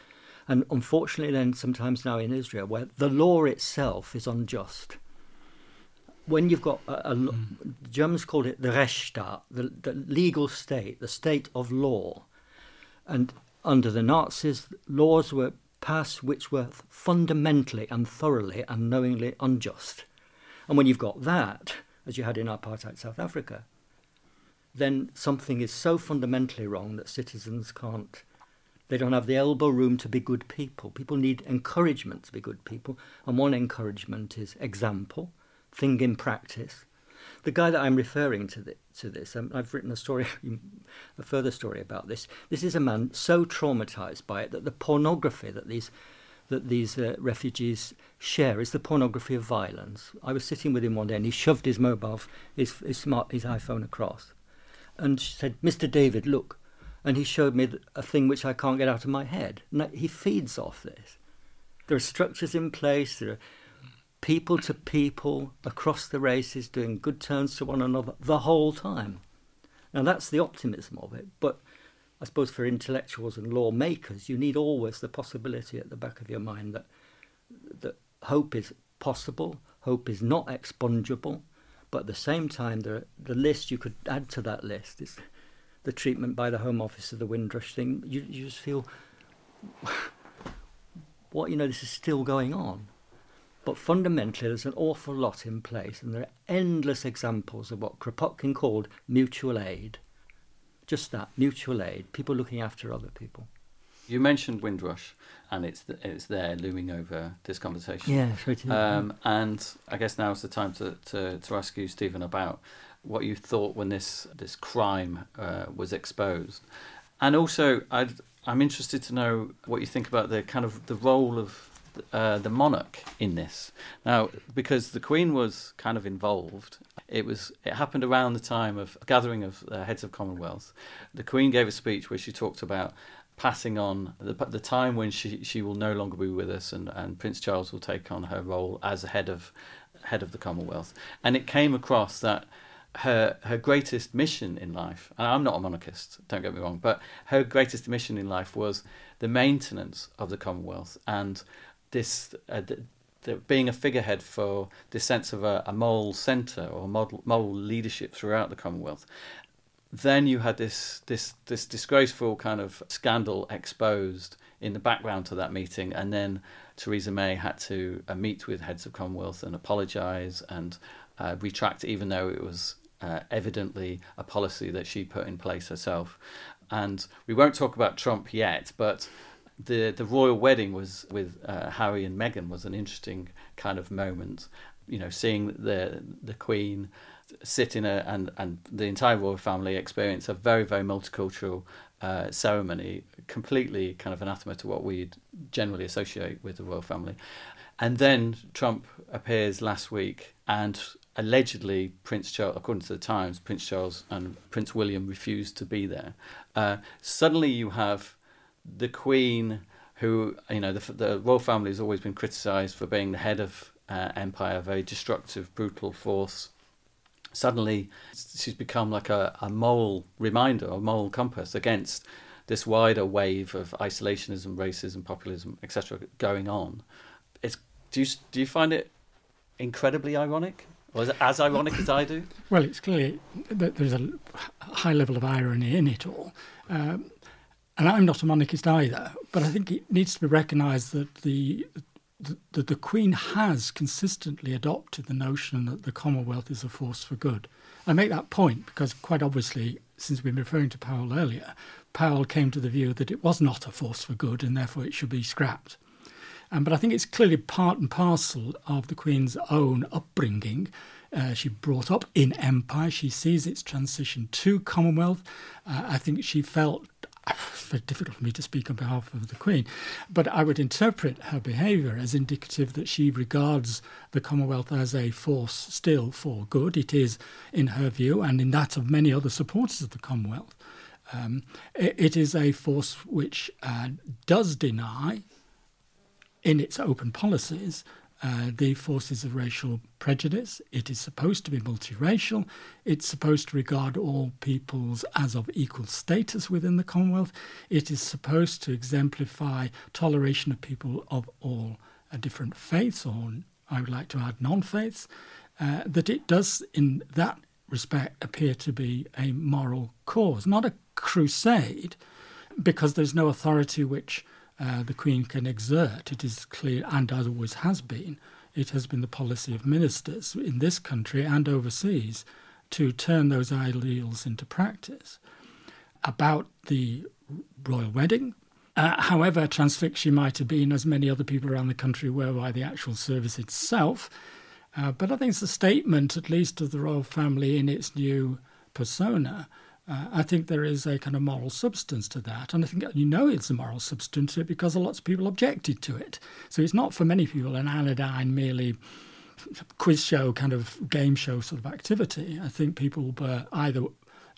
And unfortunately, then sometimes now in Israel, where the law itself is unjust. When you've got a, a mm. Germans called it the Rechtsstaat, the, the legal state, the state of law. And under the Nazis, laws were passed which were fundamentally and thoroughly and knowingly unjust. And when you've got that, as you had in apartheid South Africa, then something is so fundamentally wrong that citizens can't, they don't have the elbow room to be good people. People need encouragement to be good people. And one encouragement is example, thing in practice. The guy that I'm referring to, the, to this, um, I've written a story, (laughs) a further story about this. This is a man so traumatized by it that the pornography that these that these uh, refugees share is the pornography of violence. I was sitting with him one day and he shoved his mobile, his, his smart, his iPhone across, and said, "Mr. David, look," and he showed me a thing which I can't get out of my head. And he feeds off this. There are structures in place. There are people to people across the races doing good turns to one another the whole time. Now that's the optimism of it, but I suppose for intellectuals and lawmakers, you need always the possibility at the back of your mind that that hope is possible, hope is not expungible, but at the same time, the the list you could add to that list is the treatment by the Home Office of the Windrush thing. You you just feel (sighs) what you know this is still going on. But fundamentally, there's an awful lot in place, and there are endless examples of what Kropotkin called mutual aid just that mutual aid, people looking after other people. You mentioned Windrush, and it's the, it's there looming over this conversation. Yeah, sure um, And I guess now is the time to, to, to ask you, Stephen, about what you thought when this this crime uh, was exposed, and also I'd I'm interested to know what you think about the kind of the role of uh, the monarch in this. Now, because the Queen was kind of involved, it was it happened around the time of gathering of uh, heads of Commonwealth. The Queen gave a speech where she talked about passing on the, the time when she, she will no longer be with us and, and Prince Charles will take on her role as head of head of the Commonwealth. And it came across that her her greatest mission in life, and I'm not a monarchist, don't get me wrong, but her greatest mission in life was the maintenance of the Commonwealth and this uh, the, the, being a figurehead for this sense of a, a moral centre or moral, moral leadership throughout the Commonwealth. Then you had this this this disgraceful kind of scandal exposed in the background to that meeting, and then Theresa May had to uh, meet with heads of Commonwealth and apologise and uh, retract, even though it was uh, evidently a policy that she put in place herself. And we won't talk about Trump yet, but the the royal wedding was with uh, Harry and Meghan was an interesting kind of moment. You know, seeing the the Queen sit in a and and the entire royal family experience a very very multicultural uh, ceremony, completely kind of anathema to what we'd generally associate with the royal family. And then Trump appears last week, and allegedly Prince Charles, according to the Times, Prince Charles and Prince William refused to be there. Uh, suddenly, you have the Queen, who you know the, the royal family has always been criticised for being the head of uh, empire, a very destructive, brutal force. Suddenly, she's become like a, a moral reminder, a moral compass against this wider wave of isolationism, racism, populism, etc., going on. It's do you do you find it incredibly ironic? Or is it as ironic as I do? Well, it's clearly that there's a high level of irony in it all. Um, and I'm not a monarchist either, but I think it needs to be recognised that the, the, the Queen has consistently adopted the notion that the Commonwealth is a force for good. I make that point because, quite obviously, since we've been referring to Powell earlier, Powell came to the view that it was not a force for good and therefore it should be scrapped. Um, but I think it's clearly part and parcel of the Queen's own upbringing. Uh, she brought up in empire. She sees its transition to Commonwealth. Uh, I think she felt very difficult for me to speak on behalf of the Queen, but I would interpret her behaviour as indicative that she regards the Commonwealth as a force still for good. It is, in her view, and in that of many other supporters of the Commonwealth, um, it, it is a force which uh, does deny, in its open policies, uh, the forces of racial prejudice. It is supposed to be multiracial. It's supposed to regard all peoples as of equal status within the Commonwealth. It is supposed to exemplify toleration of people of all uh, different faiths, or I would like to add non faiths. Uh, that it does, in that respect, appear to be a moral cause, not a crusade, because there's no authority which uh, the Queen can exert. It is clear, and as always has been, it has been the policy of ministers in this country and overseas to turn those ideals into practice. About the royal wedding, uh, however transfixed she might have been, as many other people around the country were by the actual service itself, uh, but I think it's a statement, at least, of the royal family in its new persona uh, I think there is a kind of moral substance to that. And I think you know it's a moral substance because lots of people objected to it. So it's not for many people an anodyne, merely quiz show, kind of game show sort of activity. I think people were either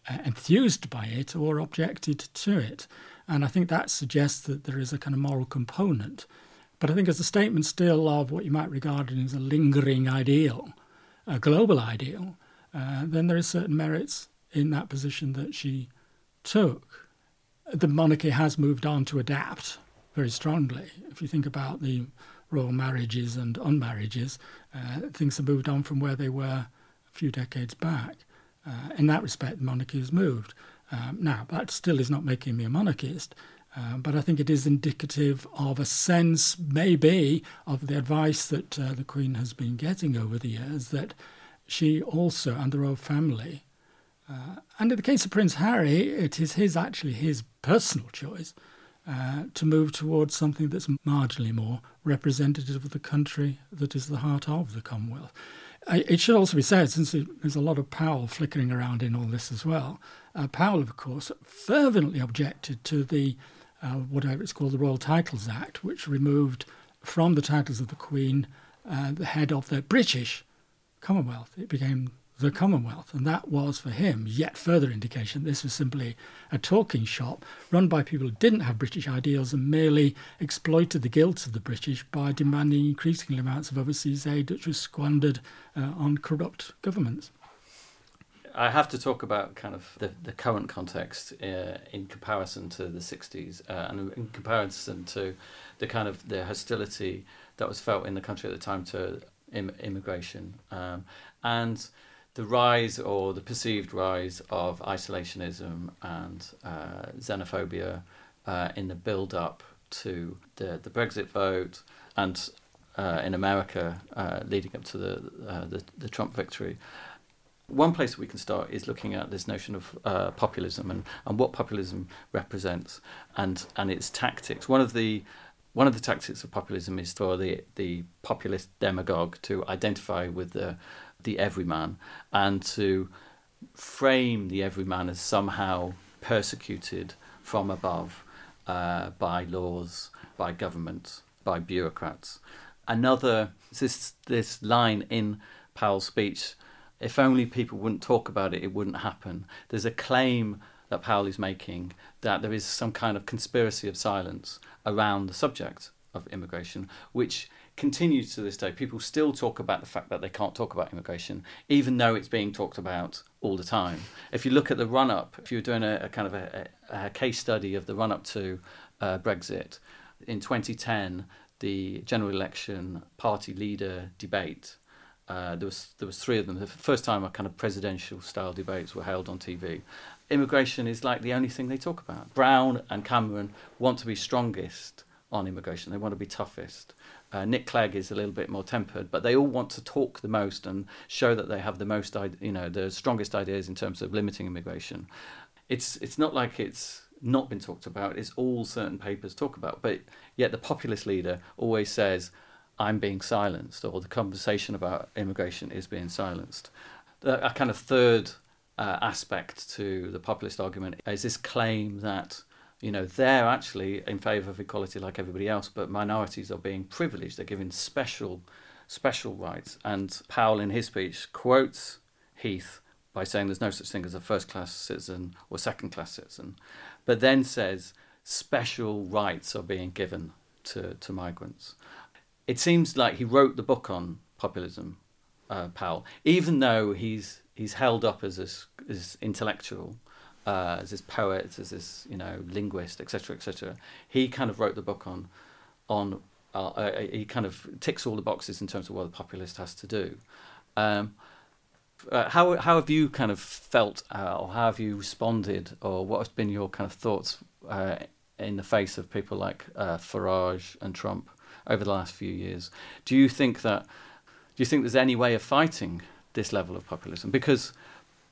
uh, enthused by it or objected to it. And I think that suggests that there is a kind of moral component. But I think as a statement still of what you might regard as a lingering ideal, a global ideal, uh, then there is certain merits in that position that she took. The monarchy has moved on to adapt very strongly. If you think about the royal marriages and unmarriages, uh, things have moved on from where they were a few decades back. Uh, in that respect, the monarchy has moved. Um, now, that still is not making me a monarchist, uh, but I think it is indicative of a sense, maybe, of the advice that uh, the Queen has been getting over the years that she also and the royal family uh, and in the case of Prince Harry, it is his actually his personal choice uh, to move towards something that's marginally more representative of the country that is the heart of the Commonwealth. It should also be said, since there's a lot of Powell flickering around in all this as well, uh, Powell, of course, fervently objected to the uh, whatever it's called, the Royal Titles Act, which removed from the titles of the Queen uh, the head of the British Commonwealth. It became the Commonwealth. And that was for him yet further indication this was simply a talking shop run by people who didn't have British ideals and merely exploited the guilt of the British by demanding increasing amounts of overseas aid which was squandered uh, on corrupt governments. I have to talk about kind of the, the current context uh, in comparison to the 60s uh, and in comparison to the kind of the hostility that was felt in the country at the time to Im- immigration. Um, and the rise or the perceived rise of isolationism and uh, xenophobia uh, in the build up to the, the Brexit vote and uh, in America uh, leading up to the, uh, the, the Trump victory. One place we can start is looking at this notion of uh, populism and, and what populism represents and, and its tactics. One of the one of the tactics of populism is for the the populist demagogue to identify with the the everyman and to frame the everyman as somehow persecuted from above uh, by laws, by government, by bureaucrats. Another this this line in Powell's speech, if only people wouldn't talk about it, it wouldn't happen. There's a claim that Powell is making that there is some kind of conspiracy of silence around the subject of immigration, which continues to this day. People still talk about the fact that they can't talk about immigration, even though it's being talked about all the time. If you look at the run up, if you're doing a, a kind of a, a, case study of the run up to uh, Brexit, in 2010, the general election party leader debate. Uh, there was there was three of them. The first time a kind of presidential style debates were held on TV. Immigration is like the only thing they talk about. Brown and Cameron want to be strongest on immigration. They want to be toughest. Uh, Nick Clegg is a little bit more tempered, but they all want to talk the most and show that they have the most, you know, the strongest ideas in terms of limiting immigration. It's it's not like it's not been talked about. It's all certain papers talk about, but yet the populist leader always says, "I'm being silenced," or the conversation about immigration is being silenced. A kind of third uh, aspect to the populist argument is this claim that you know, they're actually in favour of equality like everybody else, but minorities are being privileged. They're given special, special rights. And Powell, in his speech, quotes Heath by saying there's no such thing as a first class citizen or second class citizen, but then says special rights are being given to, to migrants. It seems like he wrote the book on populism, uh, Powell, even though he's he's held up as this as intellectual uh, as this poet, as this you know linguist, etc., etc. He kind of wrote the book on on uh, uh, he kind of ticks all the boxes in terms of what the populist has to do. Um, uh, how how have you kind of felt, uh, or how have you responded, or what have been your kind of thoughts uh, in the face of people like Farage and Trump over the last few years? Do you think that do you think there's any way of fighting this level of populism? Because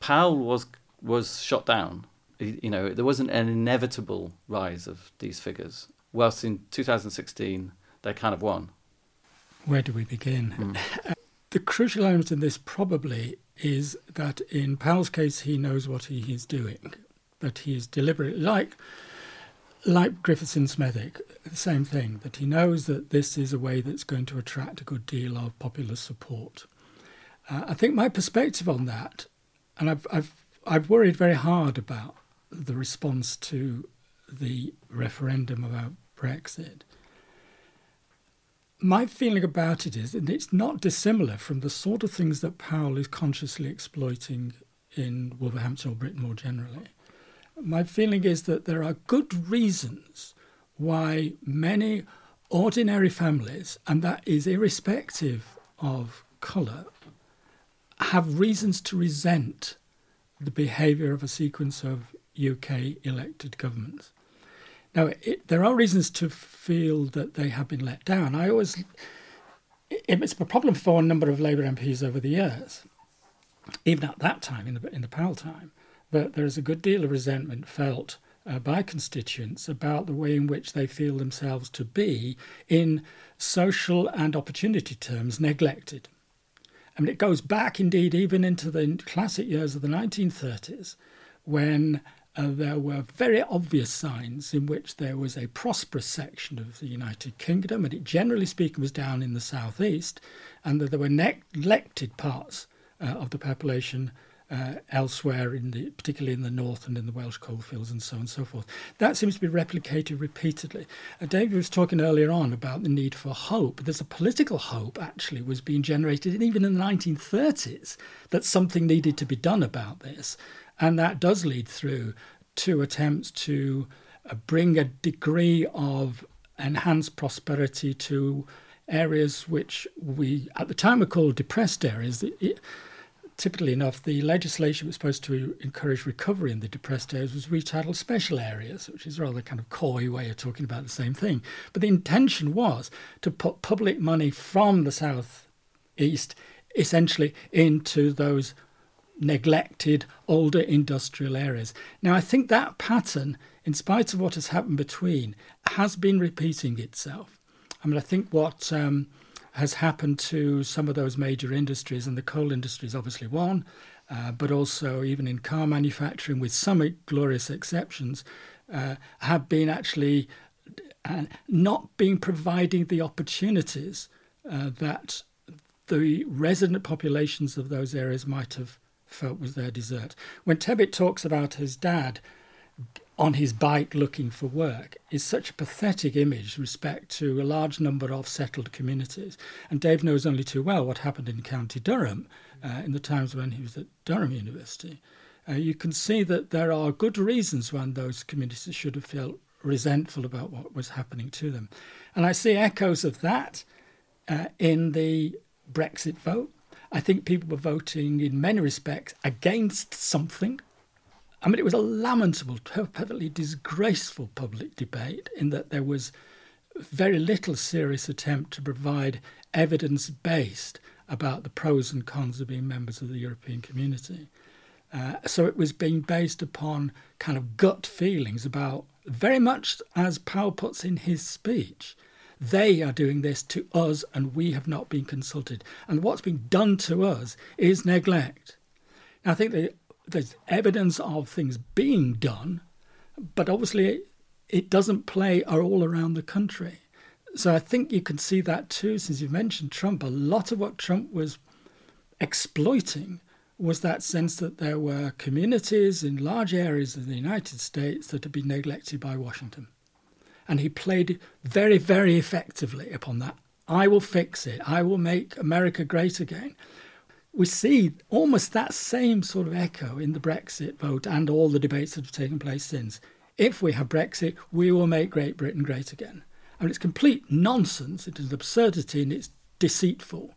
Powell was was shot down. You know, there wasn't an inevitable rise of these figures. Whilst in 2016, they kind of won. Where do we begin? Mm. (laughs) the crucial element in this probably is that in Powell's case, he knows what he is doing, that he is deliberate, like like Griffiths and Smethwick, the same thing, that he knows that this is a way that's going to attract a good deal of popular support. Uh, I think my perspective on that, and I've, I've I've worried very hard about the response to the referendum about Brexit. My feeling about it is that it's not dissimilar from the sort of things that Powell is consciously exploiting in Wolverhampton or Britain more generally. My feeling is that there are good reasons why many ordinary families, and that is irrespective of colour, have reasons to resent the behaviour of a sequence of UK elected governments. Now, it, there are reasons to feel that they have been let down. I always, it, it's a problem for a number of Labour MPs over the years, even at that time, in the in the Powell time, that there is a good deal of resentment felt uh, by constituents about the way in which they feel themselves to be, in social and opportunity terms, neglected. I mean, it goes back indeed even into the classic years of the 1930s when uh, there were very obvious signs in which there was a prosperous section of the United Kingdom, and it generally speaking was down in the southeast, and that there were neglected parts uh, of the population uh, elsewhere, in the, particularly in the north and in the Welsh coalfields and so on and so forth. That seems to be replicated repeatedly. Uh, David was talking earlier on about the need for hope. There's a political hope actually was being generated even in the 1930s that something needed to be done about this. And that does lead through to attempts to uh, bring a degree of enhanced prosperity to areas which we at the time were called depressed areas. It, typically enough, the legislation was supposed to encourage recovery in the depressed areas was retitled special areas, which is a rather kind of coy way of talking about the same thing. But the intention was to put public money from the south east essentially into those neglected older industrial areas. Now, I think that pattern, in spite of what has happened between, has been repeating itself. I mean, I think what um, has happened to some of those major industries, and the coal industry is obviously one, uh, but also even in car manufacturing, with some glorious exceptions, uh, have been actually uh, not being providing the opportunities uh, that the resident populations of those areas might have felt was their desert. When Tebbit talks about his dad on his bike looking for work is such a pathetic image respect to a large number of settled communities. And Dave knows only too well what happened in County Durham uh, in the times when he was at Durham University. Uh, you can see that there are good reasons when those communities should have felt resentful about what was happening to them. And I see echoes of that uh, in the Brexit vote. I think people were voting in many respects against something I mean, it was a lamentable, perfectly disgraceful public debate in that there was very little serious attempt to provide evidence based about the pros and cons of being members of the European community. Uh, so it was being based upon kind of gut feelings about, very much as Powell puts in his speech, they are doing this to us and we have not been consulted. And what's been done to us is neglect. Now, I think the there's evidence of things being done, but obviously it doesn't play all around the country. So I think you can see that too, since you've mentioned Trump. A lot of what Trump was exploiting was that sense that there were communities in large areas of the United States that had been neglected by Washington. And he played very, very effectively upon that. I will fix it. I will make America great again we see almost that same sort of echo in the Brexit vote and all the debates that have taken place since. If we have Brexit, we will make Great Britain great again. Mean, it's complete nonsense, it is absurdity, and it's deceitful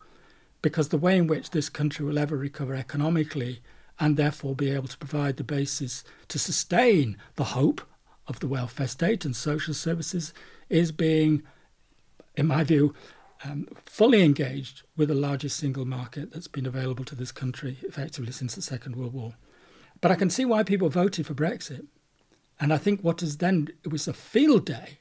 because the way in which this country will ever recover economically and therefore be able to provide the basis to sustain the hope of the welfare state and social services is being, in my view, um, fully engaged with the largest single market that's been available to this country effectively since the Second World War. But I can see why people voted for Brexit. And I think what is then, it was a field day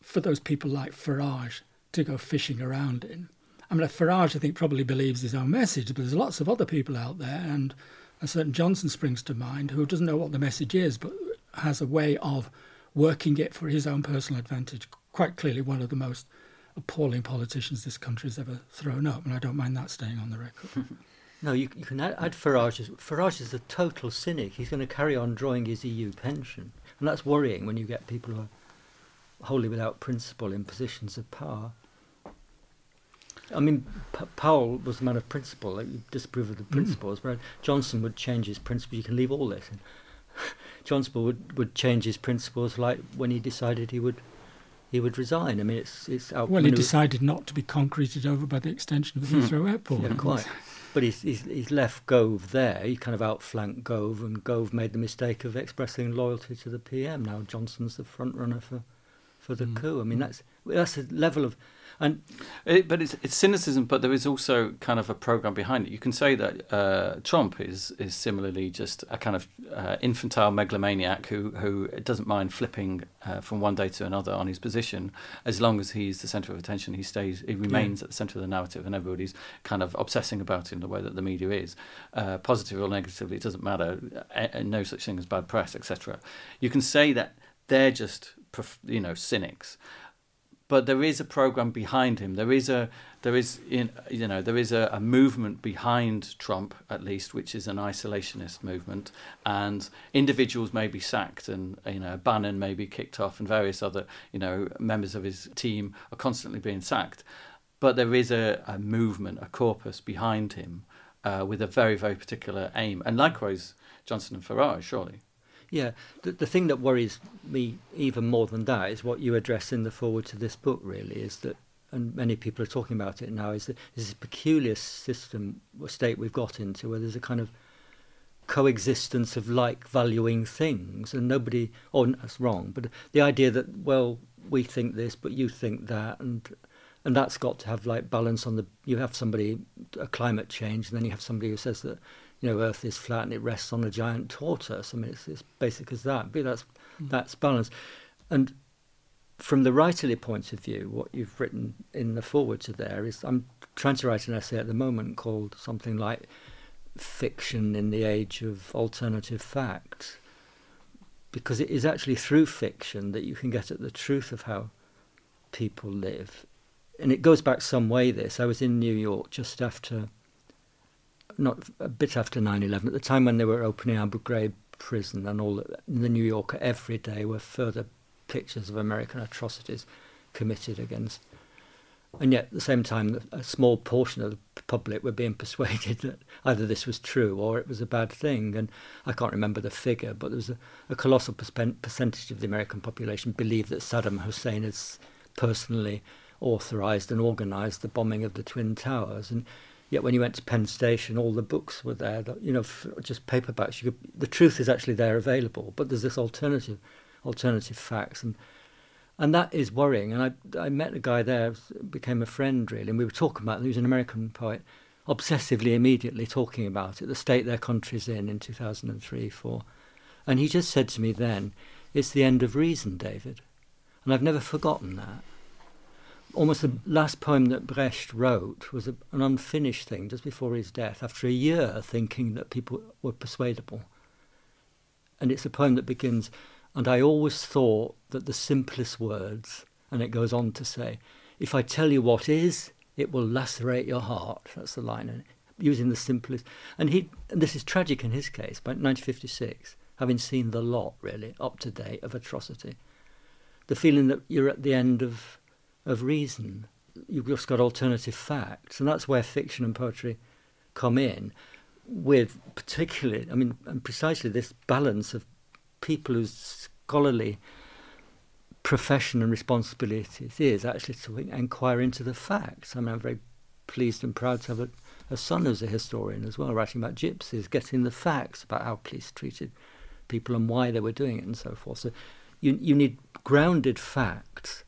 for those people like Farage to go fishing around in. I mean, Farage, I think, probably believes his own message, but there's lots of other people out there, and a certain Johnson springs to mind who doesn't know what the message is, but has a way of working it for his own personal advantage. Quite clearly, one of the most appalling politicians this country has ever thrown up, and I don't mind that staying on the record. (laughs) no, you, you, can add, add Farage. Farage is a total cynic. He's going to carry on drawing his EU pension, and that's worrying when you get people who are wholly without principle in positions of power. I mean, P- Powell was a man of principle. Like, you disapprove of the mm. principles, mm. but Johnson would change his principles. You can leave all this. (laughs) Johnson would, would change his principles like when he decided he would he would resign. I mean, it's it's out. Well, he decided not to be concreted over by the extension of the Heathrow hmm. Airport. Yeah, quite. But he's, he's, he's left Gove there. He kind of outflanked Gove, and Gove made the mistake of expressing loyalty to the PM. Now Johnson's the front runner for for the Mm. coup. I mean, that's that's a level of and It, but it's, it's cynicism, but there is also kind of a program behind it. You can say that uh, Trump is is similarly just a kind of uh, infantile megalomaniac who who doesn't mind flipping uh, from one day to another on his position as long as he's the centre of attention. He stays, he remains at the centre of the narrative, and everybody's kind of obsessing about him the way that the media is, uh, positive or negatively. It doesn't matter. Uh, no such thing as bad press, etc. You can say that they're just you know cynics but there is a program behind him. There is a there is you know there is a, a movement behind Trump at least, which is an isolationist movement, and individuals may be sacked, and you know Bannon may be kicked off, and various other you know members of his team are constantly being sacked, but there is a, a movement, a corpus behind him, uh, with a very very particular aim, and likewise Johnson and Farage, surely. Yeah, the, the thing that worries me even more than that is what you address in the foreword to this book. Really, is that, and many people are talking about it now. Is that is this peculiar system or state we've got into where there's a kind of coexistence of like valuing things, and nobody. Oh, that's wrong. But the idea that well, we think this, but you think that, and and that's got to have like balance on the. You have somebody a climate change, and then you have somebody who says that you know, Earth is flat and it rests on a giant tortoise. I mean, it's as basic as that. But that's mm. that's balance. And from the writerly point of view, what you've written in the foreword to there is I'm trying to write an essay at the moment called something like "Fiction in the Age of Alternative Facts," because it is actually through fiction that you can get at the truth of how people live. And it goes back some way. This I was in New York just after not a bit after 9/11, at the time when they were opening Abu Ghraib prison and all the New Yorker every day were further pictures of American atrocities committed against. And yet, at the same time, a small portion of the public were being (laughs) persuaded that either this was true or it was a bad thing. And I can't remember the figure, but there was a, a colossal percentage of the American population believed that Saddam Hussein has personally authorized and organized the bombing of the Twin Towers. And Yet when you went to Penn Station, all the books were there, that, you know, just paperbacks. Could, the truth is actually there available, but there's this alternative, alternative facts, and and that is worrying. And I I met a guy there, became a friend really, and we were talking about. He was an American poet, obsessively, immediately talking about it, the state their country's in in 2003, four, and he just said to me then, "It's the end of reason, David," and I've never forgotten that almost the last poem that Brecht wrote was a, an unfinished thing just before his death, after a year thinking that people were persuadable. And it's a poem that begins, and I always thought that the simplest words, and it goes on to say, if I tell you what is, it will lacerate your heart. That's the line, using the simplest. And he, and this is tragic in his case, by 1956, having seen the lot, really, up to date of atrocity. The feeling that you're at the end of of reason. You've just got alternative facts, and that's where fiction and poetry come in, with particularly, I mean, and precisely this balance of people whose scholarly profession and responsibilities is actually to inquire into the facts. I mean, I'm very pleased and proud to have a, a son who's a historian as well, writing about gypsies, getting the facts about how police treated people and why they were doing it and so forth. So you you need grounded facts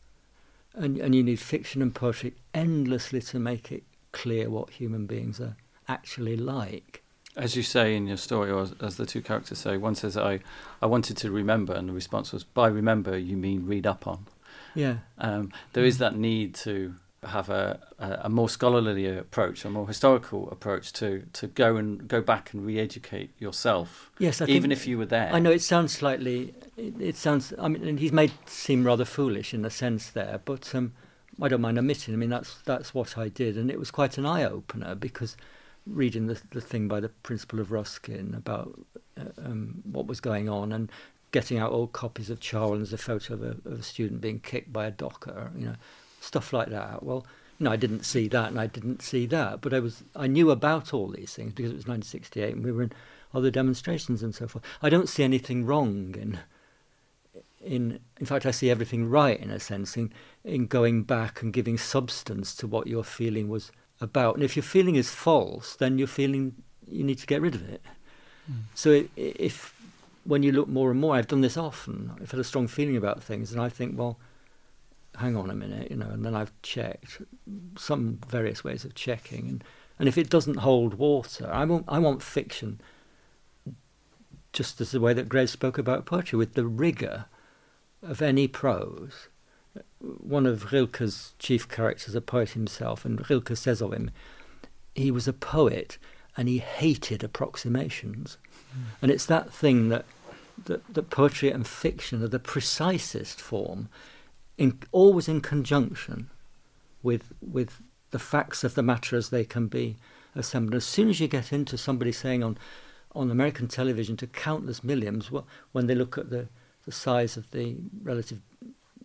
and, and you need fiction and poetry endlessly to make it clear what human beings are actually like. As you say in your story, or as, as the two characters say, one says, I, I wanted to remember, and the response was, by remember, you mean read up on. Yeah. Um, there is that need to have a, a, more scholarly approach, a more historical approach to, to go and go back and re-educate yourself. Yes, I even if you were there. I know it sounds slightly. It, it sounds. I mean, he's made seem rather foolish in a sense there, but um, I don't mind admitting. I mean, that's that's what I did, and it was quite an eye opener because reading the the thing by the principal of Ruskin about uh, um, what was going on and getting out old copies of Charles and there's a photo of a, of a student being kicked by a docker, you know stuff like that. Well, you know, I didn't see that and I didn't see that, but I was I knew about all these things because it was 1968 and we were in other demonstrations and so forth. I don't see anything wrong in in in fact I see everything right in a sense in in going back and giving substance to what your feeling was about. And if your feeling is false, then your feeling you need to get rid of it. Mm. So if when you look more and more, I've done this often. I've had a strong feeling about things, and I think, well, hang on a minute, you know, and then I've checked some various ways of checking, and, and if it doesn't hold water, I want I want fiction. Just as the way that Grace spoke about poetry, with the rigour of any prose. One of Rilke's chief characters, a poet himself, and Rilke says of him, he was a poet and he hated approximations. Mm. And it's that thing that, that, that poetry and fiction are the precisest form, in, always in conjunction with, with the facts of the matter as they can be assembled. As soon as you get into somebody saying on, on American television to countless millions, well, when they look at the, the size of the relative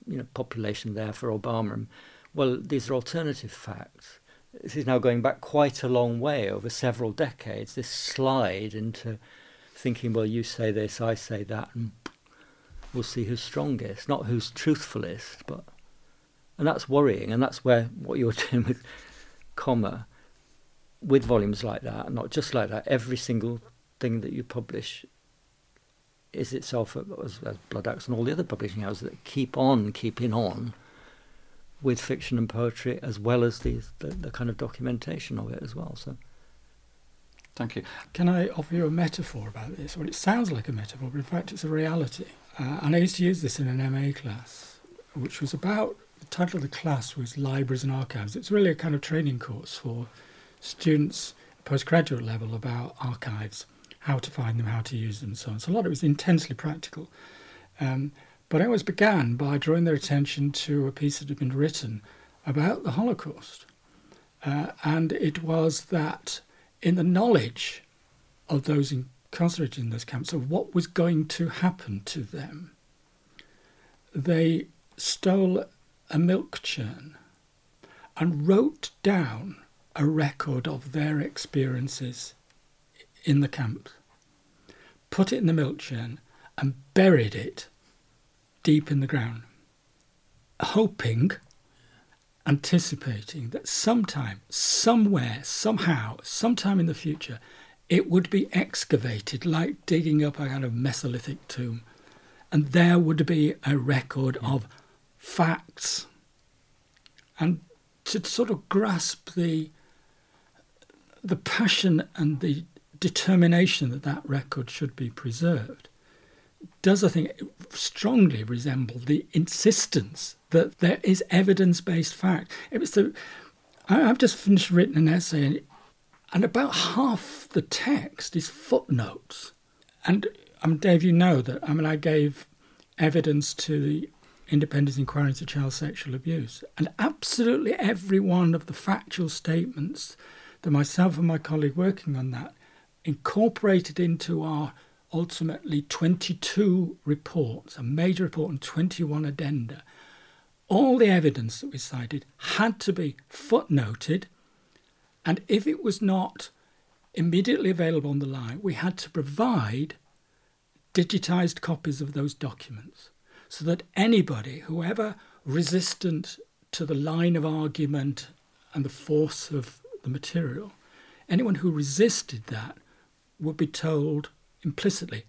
you know, population there for Obama, well, these are alternative facts this is now going back quite a long way over several decades, this slide into thinking, well, you say this, I say that, and we'll see who's strongest, not who's truthfulest, but and that's worrying, and that's where what you're (laughs) doing with comma, with volumes like that, not just like that, every single thing that you publish is itself as, as Bloodaxe and all the other publishing houses that keep on keeping on with fiction and poetry as well as the, the, the kind of documentation of it as well. So. Thank you. Can I offer you a metaphor about this? Well, it sounds like a metaphor, but in fact, it's a reality. Uh, and I used to use this in an MA class, which was about the title of the class was Libraries and Archives. It's really a kind of training course for students postgraduate level about archives, how to find them, how to use them, and so on. So a lot of it was intensely practical. Um, but I always began by drawing their attention to a piece that had been written about the Holocaust. Uh, and it was that in the knowledge of those incarcerated in those camps of what was going to happen to them, they stole a milk churn and wrote down a record of their experiences in the camp, put it in the milk churn, and buried it deep in the ground, hoping, anticipating that sometime, somewhere, somehow, sometime in the future, it would be excavated like digging up a kind of Mesolithic tomb. And there would be a record of facts. And to sort of grasp the the passion and the determination that that record should be preserved does, I think, strongly resemble the insistence that there is evidence based fact. It was the, I, have just finished written an essay, and, about half the text is footnotes. And mean, Dave, you know that I mean, I gave evidence to the Independent Inquiry into Child Sexual Abuse, and absolutely every one of the factual statements that myself and my colleague working on that incorporated into our ultimately 22 reports, a major report and 21 addenda. All the evidence that we cited had to be footnoted, and if it was not immediately available on the line, we had to provide digitized copies of those documents so that anybody, whoever resistant to the line of argument and the force of the material, anyone who resisted that would be told implicitly,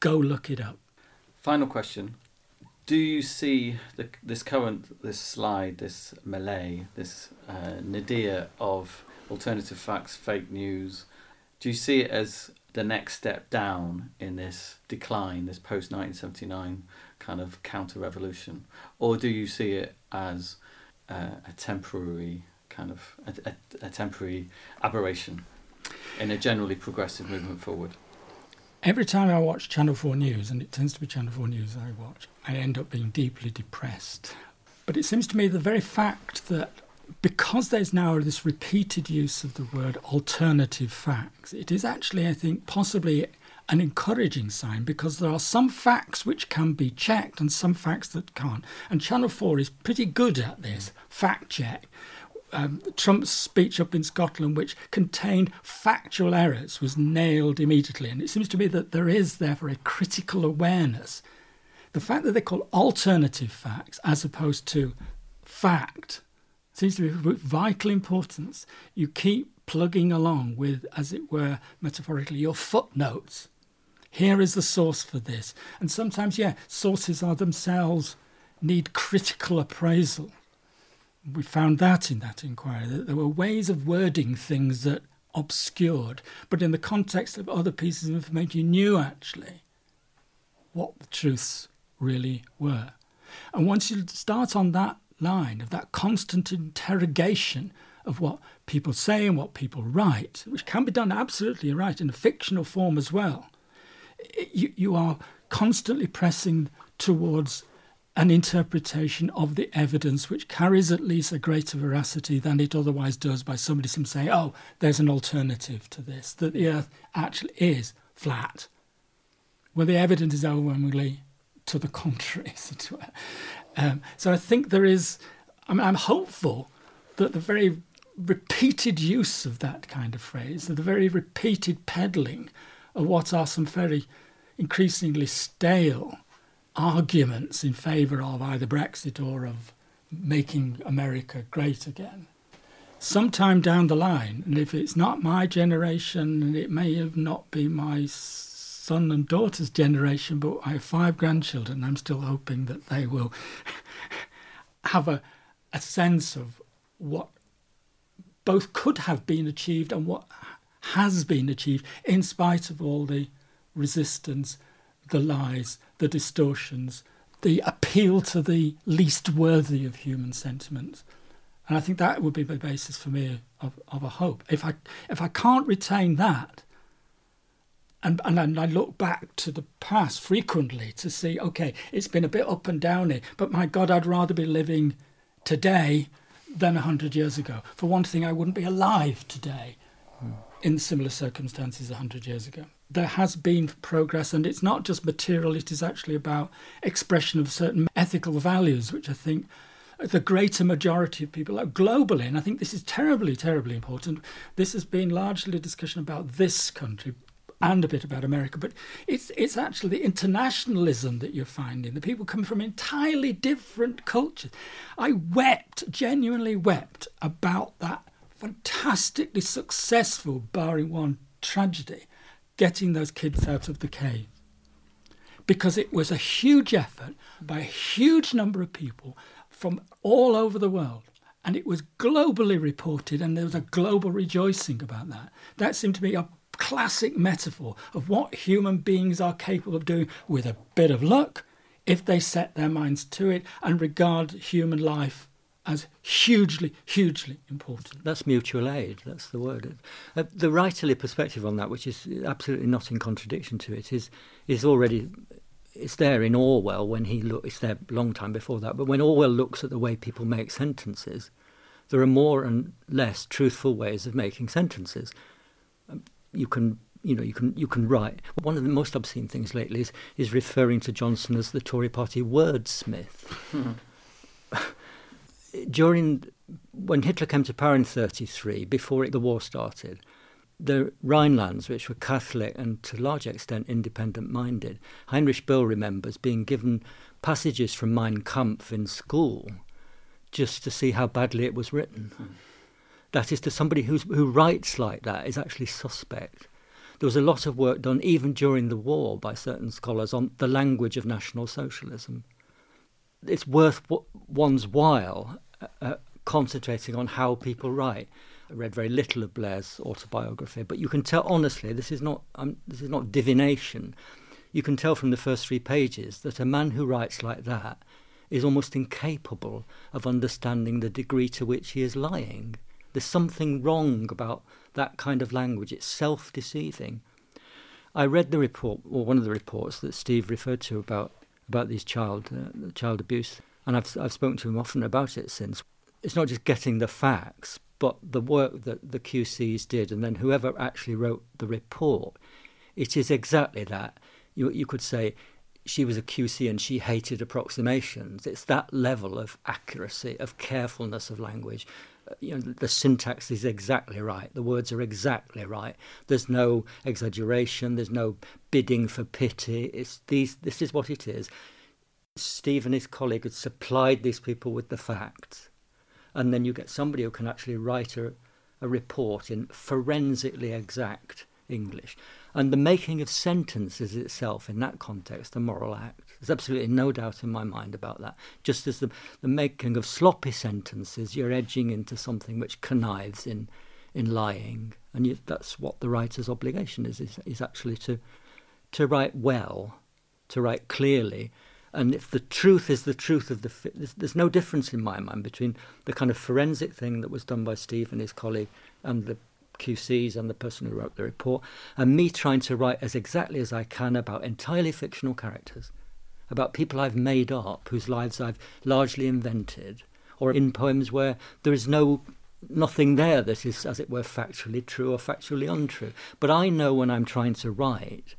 go look it up. Final question. Do you see the, this current, this slide, this melee, this uh, nadir of alternative facts, fake news? Do you see it as the next step down in this decline, this post 1979 kind of counter revolution? Or do you see it as uh, a temporary kind of a, a, a temporary aberration in a generally progressive movement forward? every time I watch Channel 4 News, and it tends to be Channel 4 News I watch, I end up being deeply depressed. But it seems to me the very fact that because there's now this repeated use of the word alternative facts, it is actually, I think, possibly an encouraging sign because there are some facts which can be checked and some facts that can't. And Channel 4 is pretty good at this fact check um, Trump's speech up in Scotland, which contained factual errors, was nailed immediately. And it seems to me that there is, therefore, a critical awareness. The fact that they call alternative facts as opposed to fact seems to be of vital importance. You keep plugging along with, as it were, metaphorically, your footnotes. Here is the source for this. And sometimes, yeah, sources are themselves need critical appraisal. We found that in that inquiry, that there were ways of wording things that obscured, but in the context of other pieces of information, you knew actually what the truths really were. And once you start on that line of that constant interrogation of what people say and what people write, which can be done absolutely right in a fictional form as well, you, you are constantly pressing towards an interpretation of the evidence which carries at least a greater veracity than it otherwise does by somebody saying, oh, there's an alternative to this, that the earth actually is flat. Well, the evidence is overwhelmingly to the (laughs) contrary. Um, so I think there is, I mean, I'm hopeful that the very repeated use of that kind of phrase, the very repeated peddling of what are some very increasingly stale arguments in favour of either Brexit or of making America great again. Sometime down the line, and if it's not my generation, and it may have not been my son and daughter's generation, but I have five grandchildren, I'm still hoping that they will (laughs) have a, a sense of what both could have been achieved and what has been achieved in spite of all the resistance the lies, the distortions, the appeal to the least worthy of human sentiments. And I think that would be the basis for me of, of a hope. If I if I can't retain that, and and I look back to the past frequently to see, okay, it's been a bit up and down here, but my God, I'd rather be living today than hundred years ago. For one thing, I wouldn't be alive today in similar circumstances hundred years ago there has been progress, and it's not just material, it is actually about expression of certain ethical values, which I think the greater majority of people globally, and I think this is terribly, terribly important. This has been largely a discussion about this country and a bit about America, but it's it's actually the internationalism that you're finding. The people come from entirely different cultures. I wept, genuinely wept about that fantastically successful, barring one tragedy, getting those kids out of the cave. Because it was a huge effort by a huge number of people from all over the world. And it was globally reported, and there was a global rejoicing about that. That seemed to be a classic metaphor of what human beings are capable of doing with a bit of luck if they set their minds to it and regard human life as hugely, hugely important. That's mutual aid, that's the word. Uh, the writerly perspective on that, which is absolutely not in contradiction to it, is, is already it's there in Orwell when he look it's there a long time before that, but when Orwell looks at the way people make sentences, there are more and less truthful ways of making sentences. You can you know you can you can write. One of the most obscene things lately is is referring to Johnson as the Tory Party wordsmith. (laughs) During when Hitler came to power in 33, before the war started, the Rhinelands, which were Catholic and to a large extent independent minded, Heinrich Böll remembers being given passages from Mein Kampf in school just to see how badly it was written. Mm. That is, to somebody who's, who writes like that is actually suspect. There was a lot of work done, even during the war, by certain scholars on the language of National Socialism it's worth one's while uh, uh, concentrating on how people write. I read very little of Blair's autobiography, but you can tell honestly this is not um, this is not divination. You can tell from the first three pages that a man who writes like that is almost incapable of understanding the degree to which he is lying. There's something wrong about that kind of language. It's self-deceiving. I read the report, or one of the reports that Steve referred to about about these child uh, child abuse, and I've I've spoken to him often about it since. It's not just getting the facts, but the work that the QCs did, and then whoever actually wrote the report. It is exactly that. You you could say she was a QC and she hated approximations. It's that level of accuracy, of carefulness of language. You know, the syntax is exactly right. The words are exactly right. There's no exaggeration. There's no bidding for pity. It's these. This is what it is. Steve and his colleague had supplied these people with the facts, and then you get somebody who can actually write a, a report in forensically exact English. And the making of sentences itself, in that context, a moral act. There's absolutely no doubt in my mind about that. Just as the, the making of sloppy sentences, you're edging into something which connives in, in lying. And you, that's what the writer's obligation is, is, is actually to, to write well, to write clearly. And if the truth is the truth of the, there's, there's no difference in my mind between the kind of forensic thing that was done by Steve and his colleague and the QCs and the person who wrote the report, and me trying to write as exactly as I can about entirely fictional characters, about people I've made up, whose lives I've largely invented, or in poems where there is no nothing there that is, as it were, factually true or factually untrue. But I know when I'm trying to write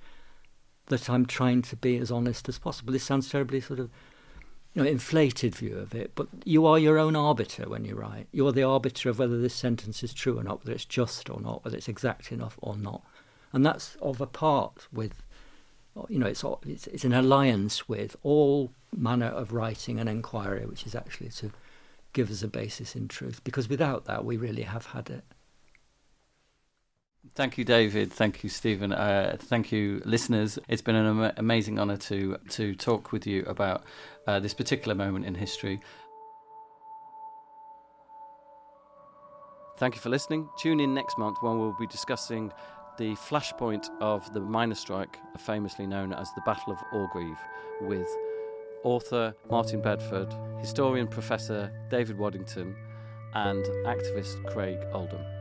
that I'm trying to be as honest as possible. This sounds terribly sort of you know, inflated view of it, but you are your own arbiter when you write. You're the arbiter of whether this sentence is true or not, whether it's just or not, whether it's exact enough or not, and that's of a part with, you know, it's it's, it's an alliance with all manner of writing and inquiry, which is actually to give us a basis in truth, because without that, we really have had it. Thank you, David. Thank you, Stephen. Uh, thank you, listeners. It's been an am- amazing honour to to talk with you about uh, this particular moment in history. Thank you for listening. Tune in next month when we'll be discussing the flashpoint of the miners' strike, famously known as the Battle of Orgreave, with author Martyn Bedford, historian Professor David Waddington, and activist Craig Oldham.